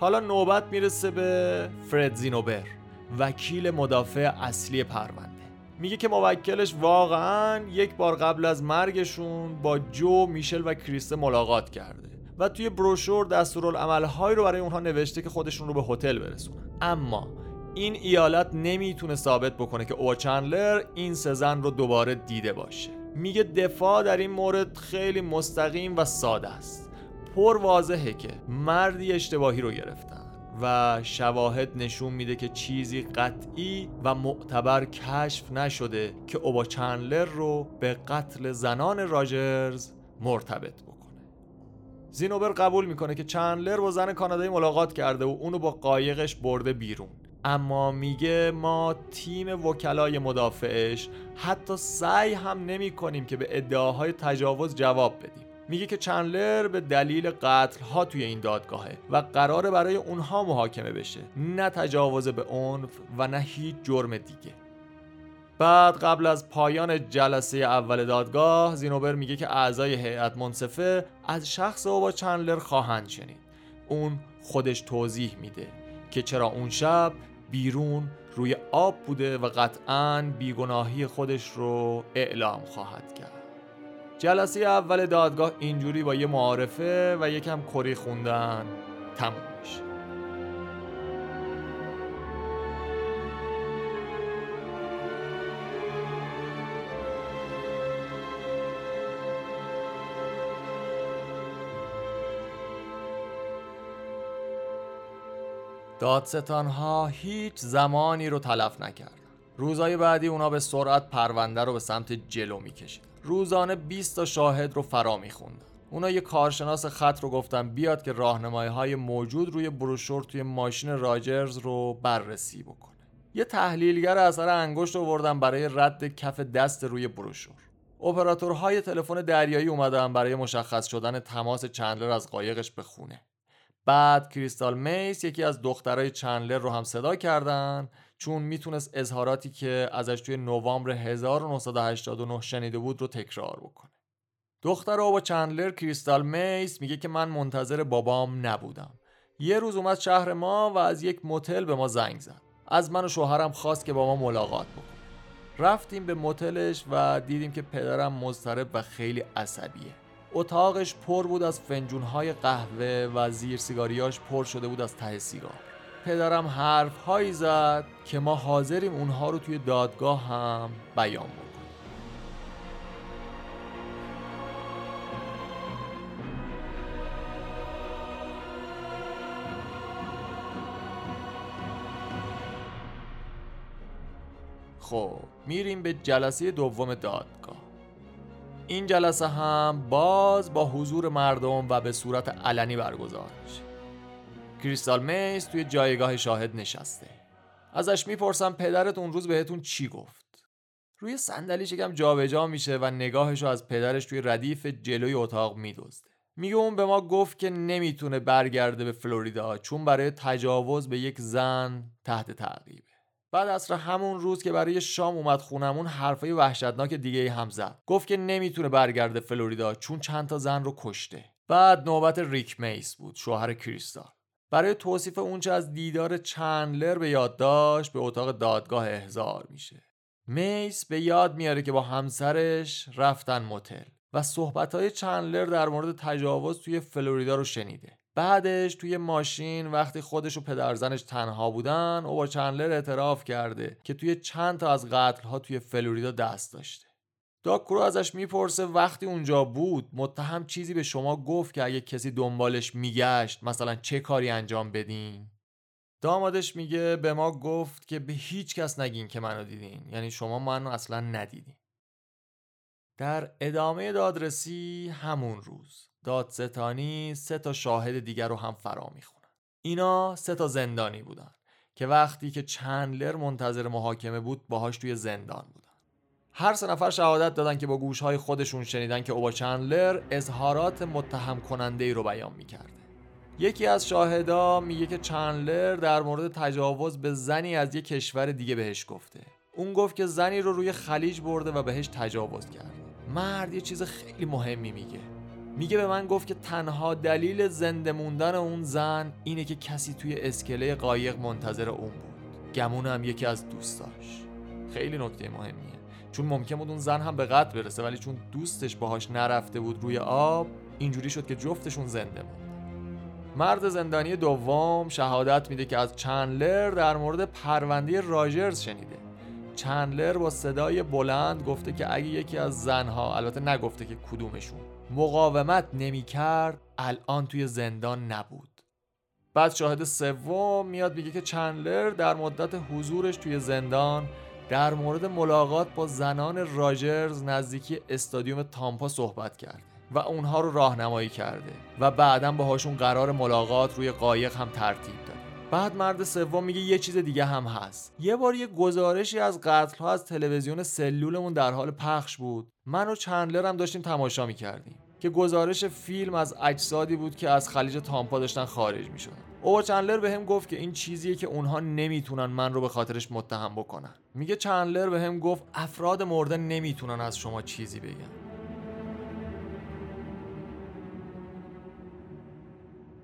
S1: حالا نوبت می‌رسه به فرد زینوبر وکیل مدافع اصلی پرونده میگه که موکلش واقعا یک بار قبل از مرگشون با جو میشل و کریسته ملاقات کرده و توی بروشور دستورالعملهایی رو برای اونها نوشته که خودشون رو به هتل برسونن. اما این ایالت نمی‌تونه ثابت بکنه که او چندلر این سزن رو دوباره دیده باشه. میگه دفاع در این مورد خیلی مستقیم و ساده است. پر واضحه که مردی اشتباهی رو گرفتن و شواهد نشون میده که چیزی قطعی و معتبر کشف نشده که اوبا چندلر رو به قتل زنان راجرز مرتبط بکنه. زینوبر قبول می‌کنه که چندلر با زن کانادایی ملاقات کرده و اونو با قایقش برده بیرون. اما میگه ما تیم وکلای مدافعش حتی سعی هم نمی کنیم که به ادعاهای تجاوز جواب بدیم. میگه که چندلر به دلیل قتل ها توی این دادگاهه و قراره برای اونها محاکمه بشه. نه تجاوز به عنف و نه هیچ جرم دیگه. بعد قبل از پایان جلسه اول دادگاه زینوبر میگه که اعضای هیئت منصفه از شخص او با چندلر خواهند شنید. اون خودش توضیح میده که چرا اون شب بیرون روی آب بوده و قطعا بیگناهی خودش رو اعلام خواهد کرد. جلسه اول دادگاه اینجوری با یه معارفه و یکم کری خوندن تموم میشه. دادستان ها هیچ زمانی رو تلف نکرد روزای بعدی اونا به سرعت پرونده رو به سمت جلو می‌کشید روزانه 20 تا شاهد رو فرا میخوندن اونا یه کارشناس خط رو گفتن بیاد که راهنمایی های موجود روی بروشور توی ماشین راجرز رو بررسی بکنه. یه تحلیلگر اثر انگشت آوردن برای رد کف دست روی بروشور. اپراتورهای تلفن دریایی اومدن برای مشخص شدن تماس چندلر از قایقش به خونه. بعد کریستال میس یکی از دخترای چندلر رو هم صدا کردن چون می‌تونست اظهاراتی که ازش توی نوامبر 1989 شنیده بود رو تکرار بکنه. دختر با چندلر کریستال میس میگه که من منتظر بابام نبودم. یه روز اومد شهر ما و از یک متل به ما زنگ زد. از من و شوهرم خواست که با ما ملاقات بکنه. رفتیم به متلش و دیدیم که پدرم مضطرب و خیلی عصبیه. اتاقش پر بود از فنجونهای قهوه و زیر سیگاریاش پر شده بود از ته سیگار. پدرم حرف هایی زد که ما حاضریم اونها رو توی دادگاه هم بیان بکنیم. خب میریم به جلسه دوم دادگاه. این جلسه هم باز با حضور مردم و به صورت علنی برگزار میشه. کریستال میز توی جایگاه شاهد نشسته. ازش می‌پرسم پدرت اون روز بهتون چی گفت؟ روی صندلیش یکم جابجا میشه و نگاهشو از پدرش توی ردیف جلوی اتاق میدزده. میگه اون به ما گفت که نمی‌تونه برگرده به فلوریدا چون برای تجاوز به یک زن تحت تعقیبه. بعد اصر همون روز که برای شام اومد خونمون حرفای وحشتناک دیگه هم زد. گفت که نمی‌تونه برگرده فلوریدا چون چند تا زن رو کشته. بعد نوبت ریک میس بود شوهر کریستال. برای توصیف اونچه از دیدار چندلر به یاد داشت به اتاق دادگاه احضار میشه. میس به یاد میاره که با همسرش رفتن موتل و صحبت چندلر در مورد تجاوز توی فلوریدا رو شنیده. بعدش توی ماشین وقتی خودش و پدرزنش تنها بودن او با چندلر اعتراف کرده که توی چند تا از قتلها توی فلوریدا دست داشته. داک کرو ازش می‌پرسه وقتی اونجا بود متهم چیزی به شما گفت که اگه کسی دنبالش میگشت مثلا چه کاری انجام بدین؟ دامادش میگه به ما گفت که به هیچ کس نگین که منو دیدین یعنی شما منو اصلا ندیدین. در ادامه دادرسی همون روز دادستانی سه تا شاهد دیگر رو هم فرا می‌خونن. اینا سه تا زندانی بودن که وقتی که چندلر منتظر محاکمه بود باهاش توی زندان بودن. هر سه نفر شهادت دادن که با گوشهای خودشون شنیدن که اوبا چندلر اظهارات متهم کننده ای رو بیان می‌کرده یکی از شاهدا میگه که چندلر در مورد تجاوز به زنی از یک کشور دیگه بهش گفته. اون گفت که زنی رو روی خلیج برده و بهش تجاوز کرده مرد یه چیز خیلی مهمی میگه. میگه به من گفت که تنها دلیل زنده موندن اون زن اینه که کسی توی اسکله قایق منتظر اون بود. گمون هم یکی از دوستاش. خیلی نکته مهمیه. چون ممکن بود اون زن هم به قتل برسه ولی چون دوستش باهاش نرفته بود روی آب اینجوری شد که جفتشون زنده بود. مرد زندانی دوم شهادت میده که از چندلر در مورد پرونده راجرز شنیده. چندلر با صدای بلند گفته که اگه یکی از زنها البته نگفته که کدومشون مقاومت نمی‌کرد الان توی زندان نبود. بعد شاهد سوم میاد میگه که چندلر در مدت حضورش توی زندان در مورد ملاقات با زنان راجرز نزدیکی استادیوم تامپا صحبت کرد و اونها رو راهنمایی کرده و بعدا باهاشون قرار ملاقات روی قایق هم ترتیب داده بعد مرد سوم میگه یه چیز دیگه هم هست. یه بار یه گزارشی از قتل ها از تلویزیون سلولمون در حال پخش بود. من و چندلر هم داشتیم تماشا می‌کردیم. که گزارش فیلم از اجسادی بود که از خلیج تامپا داشتن خارج می‌شدن. او چندلر به هم گفت که این چیزیه که اونها نمی‌تونن من رو به خاطرش متهم بکنن. میگه چندلر به هم گفت افراد مرده نمی‌تونن از شما چیزی بگن.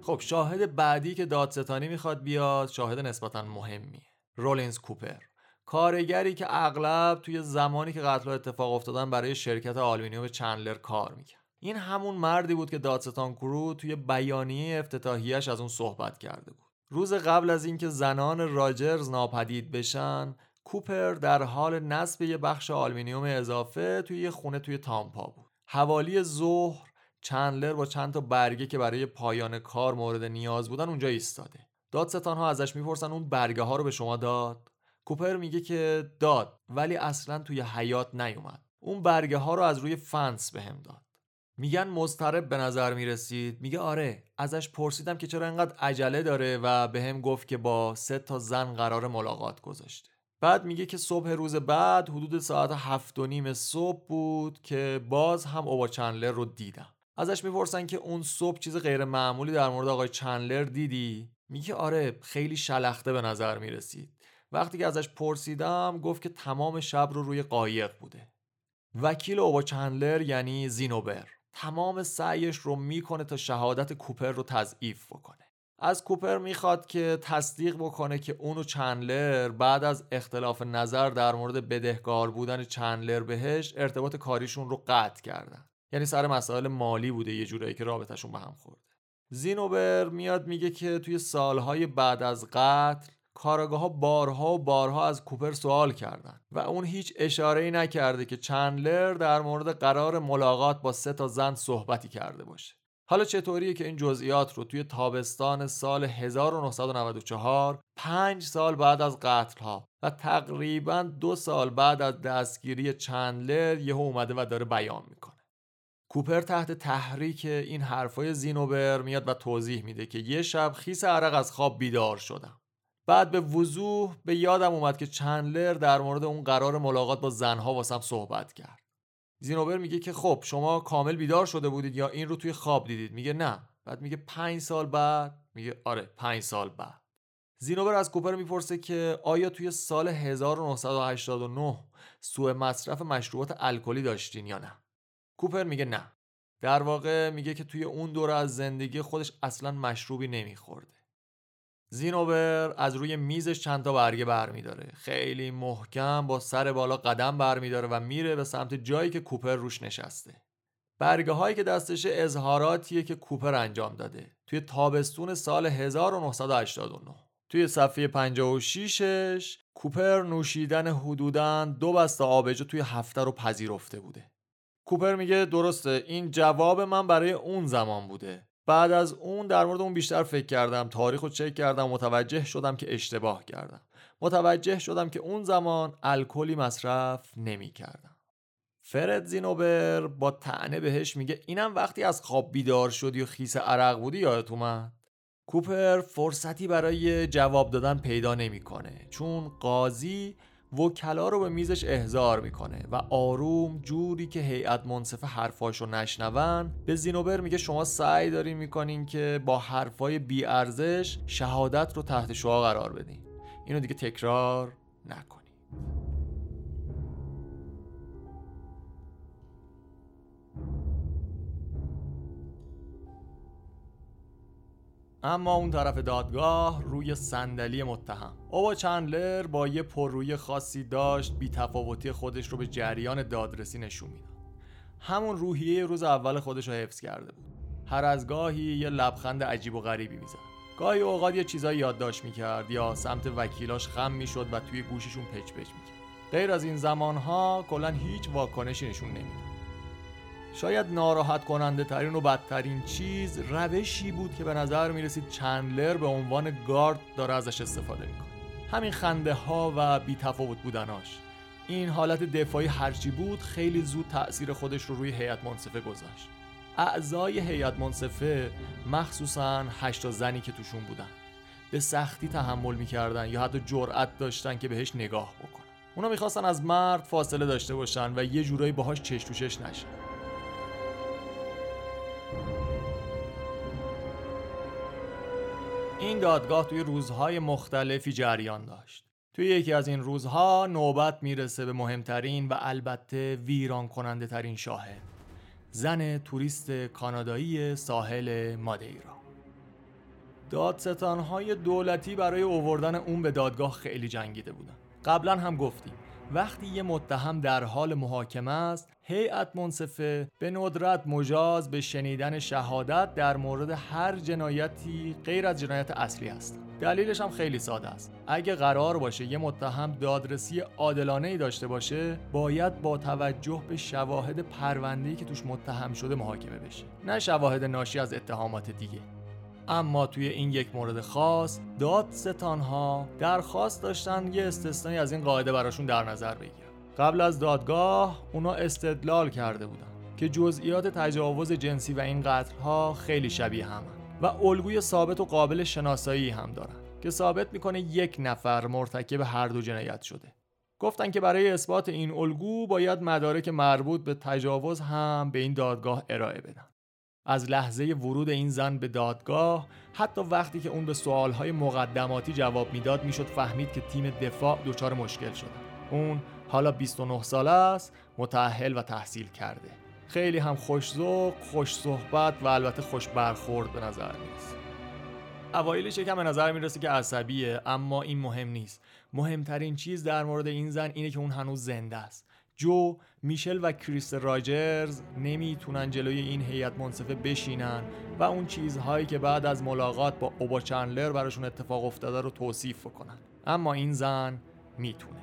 S1: خب شاهد بعدی که دادستانی می‌خواد بیاد شاهد نسبتا مهمیه رولینز کوپر. کارگری که اغلب توی زمانی که قتل اتفاق افتادن برای شرکت آلومینیوم چندلر کار می‌کرد. این همون مردی بود که دادستان کرو توی بیانیه افتتاحیش از اون صحبت کرده بود. روز قبل از اینکه زنان راجرز ناپدید بشن کوپر در حال نصب یه بخش آلومینیوم اضافه توی یه خونه توی تامپا بود. حوالی ظهر چندلر با چند تا برگه که برای پایان کار مورد نیاز بودن اونجا ایستاده. دادستان ها ازش می‌پرسن اون برگه ها رو به شما داد؟ کوپر میگه که داد ولی اصلا توی حیات نیومد. اون برگه ها رو از روی فنس بهم داد. میگن مضطرب به نظر می‌رسید. میگه آره ازش پرسیدم که چرا انقدر عجله داره و به هم گفت که با سه تا زن قرار ملاقات گذاشته. بعد میگه که صبح روز بعد حدود ساعت هفت و نیم صبح بود که باز هم اوبا چندلر رو دیدم. ازش می‌پرسن که اون صبح چیز غیر معمولی در مورد آقای چندلر دیدی؟ میگه آره خیلی شلخته به نظر می‌رسید. وقتی که ازش پرسیدم گفت که تمام شب رو روی قایق بوده. وکیل اوبا چندلر یعنی زینوبر. تمام سعیش رو می‌کنه تا شهادت کوپر رو تضعیف بکنه. از کوپر می‌خواد که تصدیق بکنه که اونو چندلر بعد از اختلاف نظر در مورد بدهکار بودن چندلر بهش ارتباط کاریشون رو قطع کردن. یعنی سر مسائل مالی بوده یه جورایی که رابطهشون به هم خورده. زینوبر میاد میگه که توی سالهای بعد از قتل کاراگاه ها بارها و بارها از کوپر سوال کردند و اون هیچ اشاره ای نکرده که چندلر در مورد قرار ملاقات با سه تا زن صحبتی کرده باشه. حالا چطوریه که این جزئیات رو توی تابستان سال 1994 پنج سال بعد از قتل ها و تقریبا دو سال بعد از دستگیری چندلر یهو اومده و داره بیان می‌کنه. کوپر تحت تحریک این حرفای زینوبر میاد و توضیح میده که یه شب خیس عرق از خواب بیدار شدم. بعد به وضوح به یادم اومد که چندلر در مورد اون قرار ملاقات با زنها واسم صحبت کرد. زینوبر میگه که خب شما کامل بیدار شده بودید یا این رو توی خواب دیدید؟ میگه نه. بعد میگه پنج سال بعد؟ میگه آره پنج سال بعد. زینوبر از کوپر می‌پرسه که آیا توی سال 1989 سوء مصرف مشروبات الکلی داشتین یا نه؟ کوپر میگه نه. در واقع میگه که توی اون دوره از زندگی خودش اصلا مشروبی نمیخورده. زینوبر از روی میزش چند تا برگه برمیداره. خیلی محکم با سر بالا قدم برمیداره و میره به سمت جایی که کوپر روش نشسته. برگه هایی که دستش اظهاراتیه که کوپر انجام داده. توی تابستون سال 1989 توی صفحه 56ش کوپر نوشیدن حدوداً دو بسته آبجو توی هفته رو پذیرفته بوده. کوپر میگه درسته این جواب من برای اون زمان بوده. بعد از اون در مورد اون بیشتر فکر کردم تاریخ رو چک کردم متوجه شدم که اشتباه کردم. متوجه شدم که اون زمان الکلی مصرف نمی کردم. فرد زینوبر با تعنه بهش میگه اینم وقتی از خواب بیدار شدی و خیس عرق بودی یادت اومد؟ کوپر فرصتی برای جواب دادن پیدا نمی‌کنه. چون قاضی وکلا رو به میزش احضار می‌کنه و آروم جوری که هیئت منصفه حرفاشو نشنون به زینوبر میگه شما سعی دارین می‌کنین که با حرفای بی ارزش شهادت رو تحت شعا قرار بدین. اینو دیگه تکرار نکنید اما اون طرف دادگاه روی صندلی متهم. اوبا چندلر با یه پررویی خاصی داشت بی تفاوتی خودش رو به جریان دادرسی نشون می‌داد. همون روحیه روز اول خودش رو حفظ کرده بود. هر از گاهی یه لبخند عجیب و غریبی می‌زد. گاهی اوقات یه چیزایی یادداشت می‌کرد یا سمت وکیلاش خم می‌شد و توی گوششون پچ پچ می‌کرد. غیر از این زمانها کلا هیچ واکنشی نشون نمی‌داد. شاید ناراحت کننده ترین و بدترین چیز روشی بود که به نظر می رسید چندلر به عنوان گارد داره ازش استفاده می‌کنه. همین خنده ها و بی تفاوت بودناش. این حالت دفاعی هرچی بود خیلی زود تاثیر خودش رو روی هیئت منصفه گذاشت. اعضای هیئت منصفه مخصوصا هشتا زنی که توشون بودن به سختی تحمل می‌کردن یا حتی جرأت داشتن که بهش نگاه بکنن. اونا می‌خواستن از مرد فاصله داشته باشن و یه جورایی باهاش چش تو چش نشن این دادگاه توی روزهای مختلفی جریان داشت. توی یکی از این روزها نوبت می‌رسه به مهمترین و البته ویران کننده ترین شاهد زن توریست کانادایی ساحل مادیرا. دادستانهای دولتی برای اووردن اون به دادگاه خیلی جنگیده بودن. قبلا هم گفتیم وقتی یه متهم در حال محاکمه است هیئت منصفه به ندرت مجاز به شنیدن شهادت در مورد هر جنایتی غیر از جنایت اصلی است. دلیلش هم خیلی ساده است. اگه قرار باشه یه متهم دادرسی عادلانه ای داشته باشه باید با توجه به شواهد پرونده‌ای که توش متهم شده محاکمه بشه. نه شواهد ناشی از اتهامات دیگه. اما توی این یک مورد خاص دادستان ها درخواست داشتن یه استثنایی از این قاعده براشون در نظر بگیرن. قبل از دادگاه اونا استدلال کرده بودن که جزئیات تجاوز جنسی و این قتلها خیلی شبیه هم و الگوی ثابت و قابل شناسایی هم دارن که ثابت می‌کنه یک نفر مرتکب هر دو جنایت شده. گفتن که برای اثبات این الگو باید مدارک مربوط به تجاوز هم به این دادگاه ارائه بدن. از لحظه ورود این زن به دادگاه حتی وقتی که اون به سوالهای مقدماتی جواب می‌داد می‌شد فهمید که تیم دفاع دچار مشکل شده. اون حالا 29 ساله است متأهل و تحصیل کرده. خیلی هم خوشذوق خوش صحبت و البته خوش برخورد به نظر می‌رسه. اوایلش یکم به نظر می‌رسه که عصبیه اما این مهم نیست. مهمترین چیز در مورد این زن اینه که اون هنوز زنده است. جو میشل و کریس راجرز نمی‌تونن جلوی این هیئت منصفه بشینن و اون چیزهایی که بعد از ملاقات با اوبا چندلر براشون اتفاق افتاده رو توصیف کنن اما این زن می‌تونه.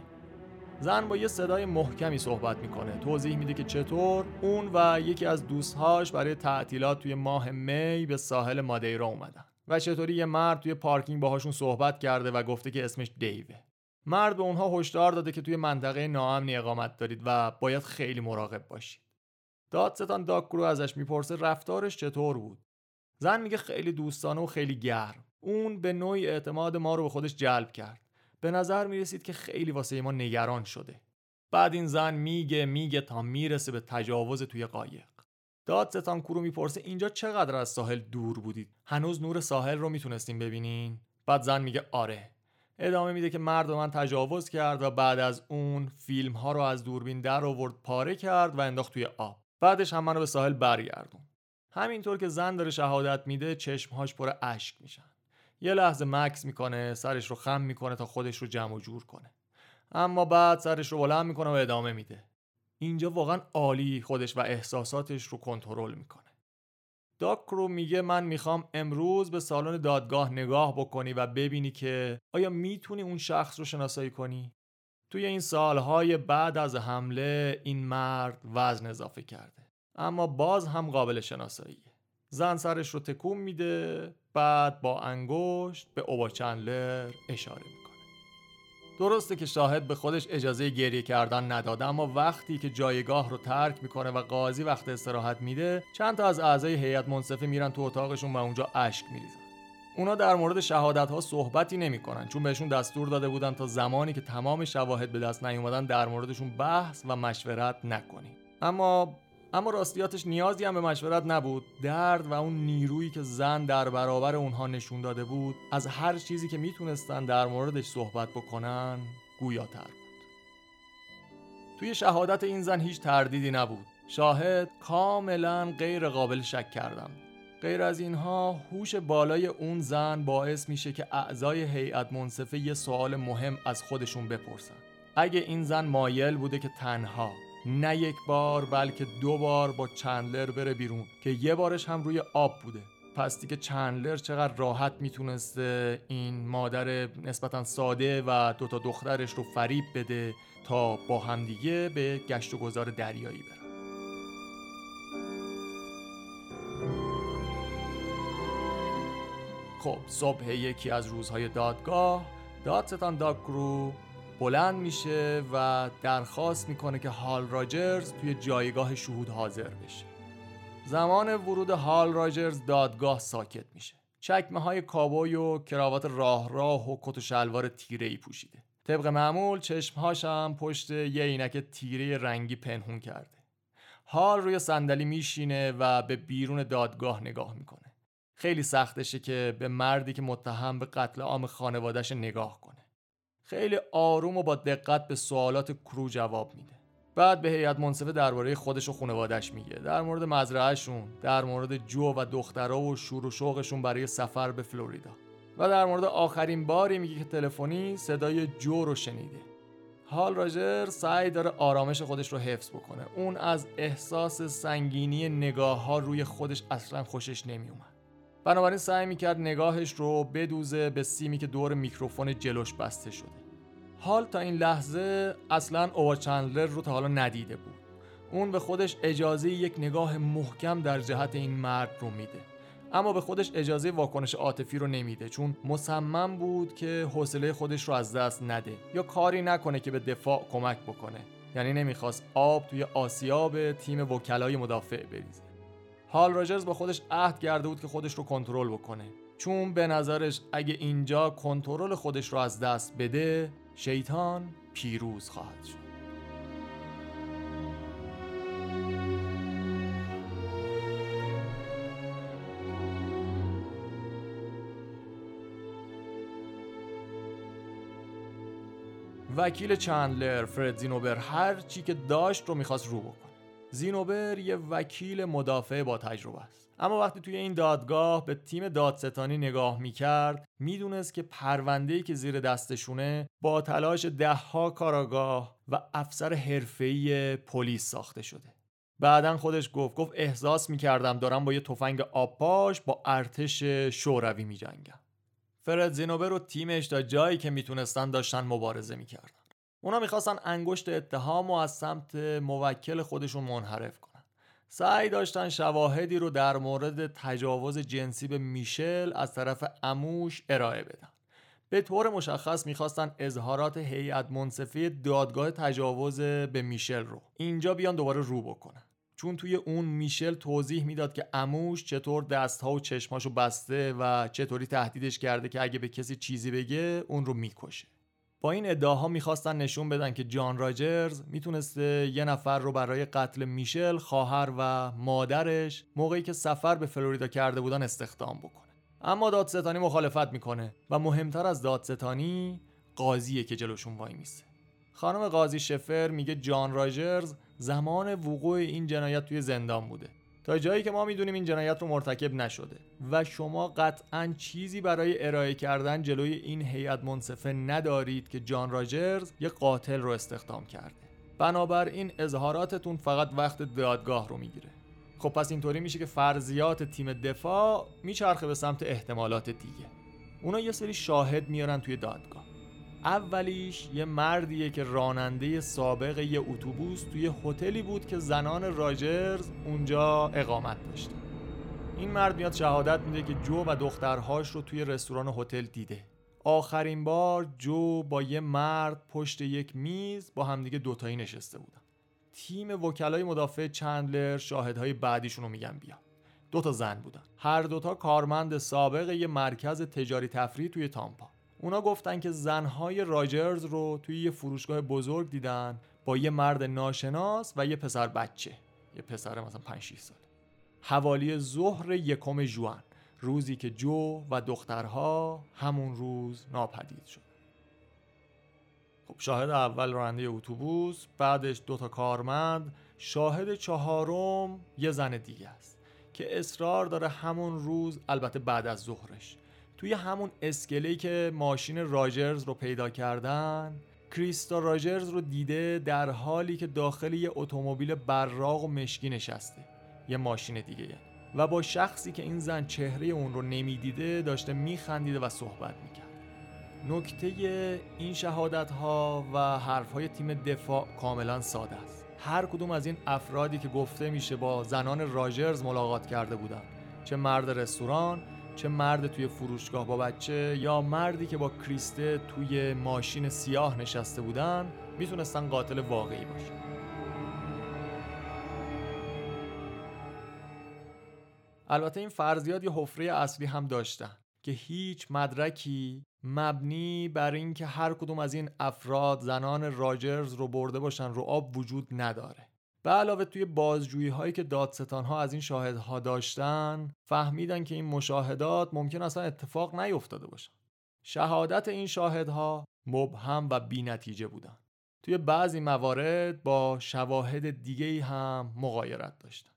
S1: زن با یه صدای محکمی صحبت می‌کنه. توضیح میده که چطور اون و یکی از دوستهاش برای تعطیلات توی ماه می به ساحل مادیرا اومدن و چطوری یه مرد توی پارکینگ باهاشون صحبت کرده و گفته که اسمش دیوه. مرد به اونها هشدار داده که توی منطقه ناامنی اقامت دارید و باید خیلی مراقب باشید. دادستان داکرو ازش می‌پرسه رفتارش چطور بود. زن میگه خیلی دوستانه و خیلی گرم. اون به نوعی اعتماد ما رو به خودش جلب کرد. به نظر می‌رسید که خیلی واسه ما نگران شده. بعد این زن میگه میگه تا می‌رسه به تجاوز توی قایق. دادستان کرو می‌پرسه اینجا چقدر از ساحل دور بودید؟ هنوز نور ساحل رو می‌تونستیم ببینین؟ بعد زن میگه آره ادامه میده که مرد من تجاوز کرد و بعد از اون فیلم ها رو از دوربین در آورد پاره کرد و انداخت توی آب. بعدش هم منو به ساحل برگردون. همینطور که زن داره شهادت میده چشمهاش پر اشک میشن. یه لحظه مکس می‌کنه سرش رو خم می‌کنه تا خودش رو جمع و جور کنه. اما بعد سرش رو بلند می‌کنه و ادامه میده. اینجا واقعا عالی خودش و احساساتش رو کنترل می‌کنه. داک رو میگه من می‌خوام امروز به سالن دادگاه نگاه بکنی و ببینی که آیا می‌تونی اون شخص رو شناسایی کنی؟ توی این سالهای بعد از حمله این مرد وزن اضافه کرده. اما باز هم قابل شناساییه زن سرش رو تکون میده بعد با انگشت به اوبا چندلر اشاره می‌کنه. درسته که شاهد به خودش اجازه گریه کردن نداده اما وقتی که جایگاه رو ترک می‌کنه و قاضی وقت استراحت میده چند تا از اعضای هیئت منصفه میرن تو اتاقشون و اونجا اشک میریزن. اونا در مورد شهادت ها صحبتی نمی‌کنن چون بهشون دستور داده بودن تا زمانی که تمام شواهد به دست نیومدن در موردشون بحث و مشورت نکنیم. اما اما راستیاتش نیازی هم به مشورت نبود. درد و اون نیرویی که زن در برابر اونها نشون داده بود از هر چیزی که می‌تونستن در موردش صحبت بکنن گویاتر بود. توی شهادت این زن هیچ تردیدی نبود. شاهد کاملا غیر قابل شک کردم. غیر از اینها هوش بالای اون زن باعث میشه که اعضای هیئت منصفه یه سوال مهم از خودشون بپرسن. اگه این زن مایل بوده که تنها نه یک بار بلکه دو بار با چندلر بره بیرون که یه بارش هم روی آب بوده. پس دیگه چندلر چقدر راحت می‌تونسته این مادر نسبتا ساده و دوتا دخترش رو فریب بده تا با همدیگه به گشت و گذار دریایی برن. خب صبح یکی از روزهای دادگاه دادستان داکرو بلند میشه و درخواست می‌کنه که هال راجرز توی جایگاه شهود حاضر بشه. زمان ورود هال راجرز دادگاه ساکت میشه. چکمه های کابوی و کراوات راه راه و کت و شلوار تیره ای پوشیده. طبق معمول چشمهاش هم پشت یه عینک تیره رنگی پنهون کرده. هال روی صندلی میشینه و به بیرون دادگاه نگاه می‌کنه. خیلی سختشه که به مردی که متهم به قتل عام خانوادش نگاه کنه. خیلی آروم و با دقت به سوالات کرو جواب میده. بعد به هیئت منصفه درباره خودش و خانوادش میگه. در مورد مزرعهشون در مورد جو و دخترها و شور و شوقشون برای سفر به فلوریدا. و در مورد آخرین باری میگه که تلفنی صدای جو رو شنیده. حال راجر سعی داره آرامش خودش رو حفظ بکنه. اون از احساس سنگینی نگاه ها روی خودش اصلا خوشش نمیومد بنابراین سعی می‌کرد نگاهش رو بدوزه به سیمی که دور میکروفون جلوش بسته شده. حال تا این لحظه اصلا اووا چندلر رو تا حالا ندیده بود. اون به خودش اجازه یک نگاه محکم در جهت این مرد رو میده. اما به خودش اجازه واکنش عاطفی رو نمیده چون مصمم بود که حوصله خودش رو از دست نده یا کاری نکنه که به دفاع کمک بکنه. یعنی نمی‌خواست آب توی آسیاب تیم وکلای مدافع بریزه. هال راجرز با خودش عهد کرده بود که خودش رو کنترل بکنه. چون به نظرش اگه اینجا کنترل خودش رو از دست بده شیطان پیروز خواهد شد. وکیل چندلر فرد زینوبر هر چی که داشت رو می‌خواست رو بکنه زینوبر یه وکیل مدافع با تجربه است. اما وقتی توی این دادگاه به تیم دادستانی نگاه می‌کرد می‌دونست که پرونده‌ای که زیر دستشونه با تلاش دهها کاراگاه و افسر حرفه‌ای پلیس ساخته شده. بعدا خودش گفت گفت احساس می‌کردم دارم با یه تفنگ آبپاش با ارتش شوروی میجنگم. فرد زینوبر و تیمش تا جایی که می‌تونستن داشتن مبارزه می‌کردن. اونا می‌خواستن انگشت اتهام و از سمت موکل خودشون منحرف کنن. سعی داشتن شواهدی رو در مورد تجاوز جنسی به میشل از طرف اموش ارائه بدن. به طور مشخص می‌خواستن اظهارات هیئت منصفه دادگاه تجاوز به میشل رو اینجا بیان دوباره رو بکنن. چون توی اون میشل توضیح می‌داد که اموش چطور دستها و چشماشو بسته و چطوری تهدیدش کرده که اگه به کسی چیزی بگه اون رو می‌کشه. با این ادعاها می‌خواستن نشون بدن که جان راجرز می‌تونسته یه نفر رو برای قتل میشل خواهر و مادرش موقعی که سفر به فلوریدا کرده بودن استخدام بکنه. اما دادستانی مخالفت می‌کنه و مهمتر از دادستانی قاضیه که جلوشون وای میسه. خانم قاضی شفر میگه جان راجرز زمان وقوع این جنایت توی زندان بوده. تا جایی که ما می‌دونیم این جنایت رو مرتکب نشده و شما قطعا چیزی برای ارائه کردن جلوی این هیئت منصفه ندارید که جان راجرز یه قاتل رو استخدام کرده. بنابراین اظهاراتتون فقط وقت دادگاه رو می‌گیره. خب پس اینطوری میشه که فرضیات تیم دفاع میچرخه به سمت احتمالات دیگه. اونا یه سری شاهد میارن توی دادگاه. اولیش یه مردیه که راننده سابق یه اتوبوس توی هتلی بود که زنان راجرز اونجا اقامت داشته این مرد میاد شهادت میده که جو و دخترهاش رو توی رستوران هتل دیده. آخرین بار جو با یه مرد پشت یک میز با همدیگه دوتایی نشسته بودن. تیم وکلای مدافع چندلر شاهدهای بعدیشون رو میگن بیا. دو تا زن بودن. هر دوتا کارمند سابق یه مرکز تجاری تفریح توی تامپا. اونا گفتن که زنهای راجرز رو توی یه فروشگاه بزرگ دیدن با یه مرد ناشناس و یه پسر بچه. یه پسر مثلا 5 6 سال. حوالی ظهر یکم جوان. روزی که جو و دخترها همون روز ناپدید شد. خب شاهد اول راننده اتوبوس بعدش دوتا کارمند شاهد چهارم یه زن دیگه است که اصرار داره همون روز البته بعد از ظهرش. توی همون اسکله که ماشین راجرز رو پیدا کردن کریستا راجرز رو دیده در حالی که داخل یه اتومبیل براق و مشکی نشسته یه ماشین دیگه. یه. و با شخصی که این زن چهره اون رو نمی‌دیده داشته میخندیده و صحبت می‌کرد. نکته این شهادت ها و حرف های تیم دفاع کاملا ساده است. هر کدوم از این افرادی که گفته میشه با زنان راجرز ملاقات کرده بودن. چه مرد رستوران چه مرد توی فروشگاه با بچه یا مردی که با کریسته توی ماشین سیاه نشسته بودن می‌تونستن قاتل واقعی باشن. البته این فرضیات یه حفره اصلی هم داشتن که هیچ مدرکی مبنی بر اینکه هر کدوم از این افراد زنان راجرز رو برده باشن رو آب وجود نداره. به علاوه توی بازجویی هایی که دادستان ها از این شاهدها داشتن فهمیدن که این مشاهدات ممکن اصلا اتفاق نیفتاده باشن. شهادت این شاهدها مبهم و بینتیجه بودن. توی بعضی موارد با شواهد دیگه هم مغایرت داشتن.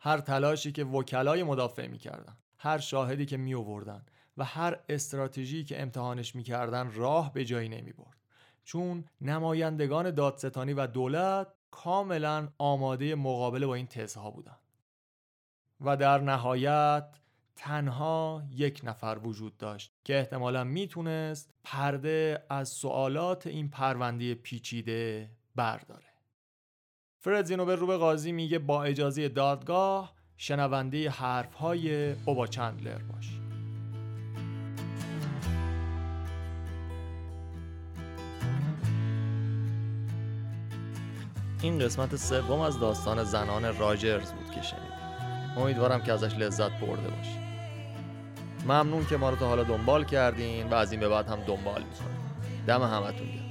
S1: هر تلاشی که وکلای مدافع می‌کردن هر شاهدی که می آوردن و هر استراتژی که امتحانش می‌کردن راه به جایی نمی برد چون نمایندگان دادستانی و دولت کاملا آماده مقابله با این تزها بودن. و در نهایت تنها یک نفر وجود داشت که احتمالا می‌تونست پرده از سوالات این پرونده پیچیده برداره. فرد زینوبر رو به قاضی میگه با اجازه دادگاه شنونده حرفهای اوبا چندلر باش. این قسمت سوم از داستان زنان راجرز بود که شنید امیدوارم که ازش لذت برده باشید ممنون که ما رو تا حالا دنبال کردین و از این به بعد هم دنبال می‌کنید دم همتون گرم.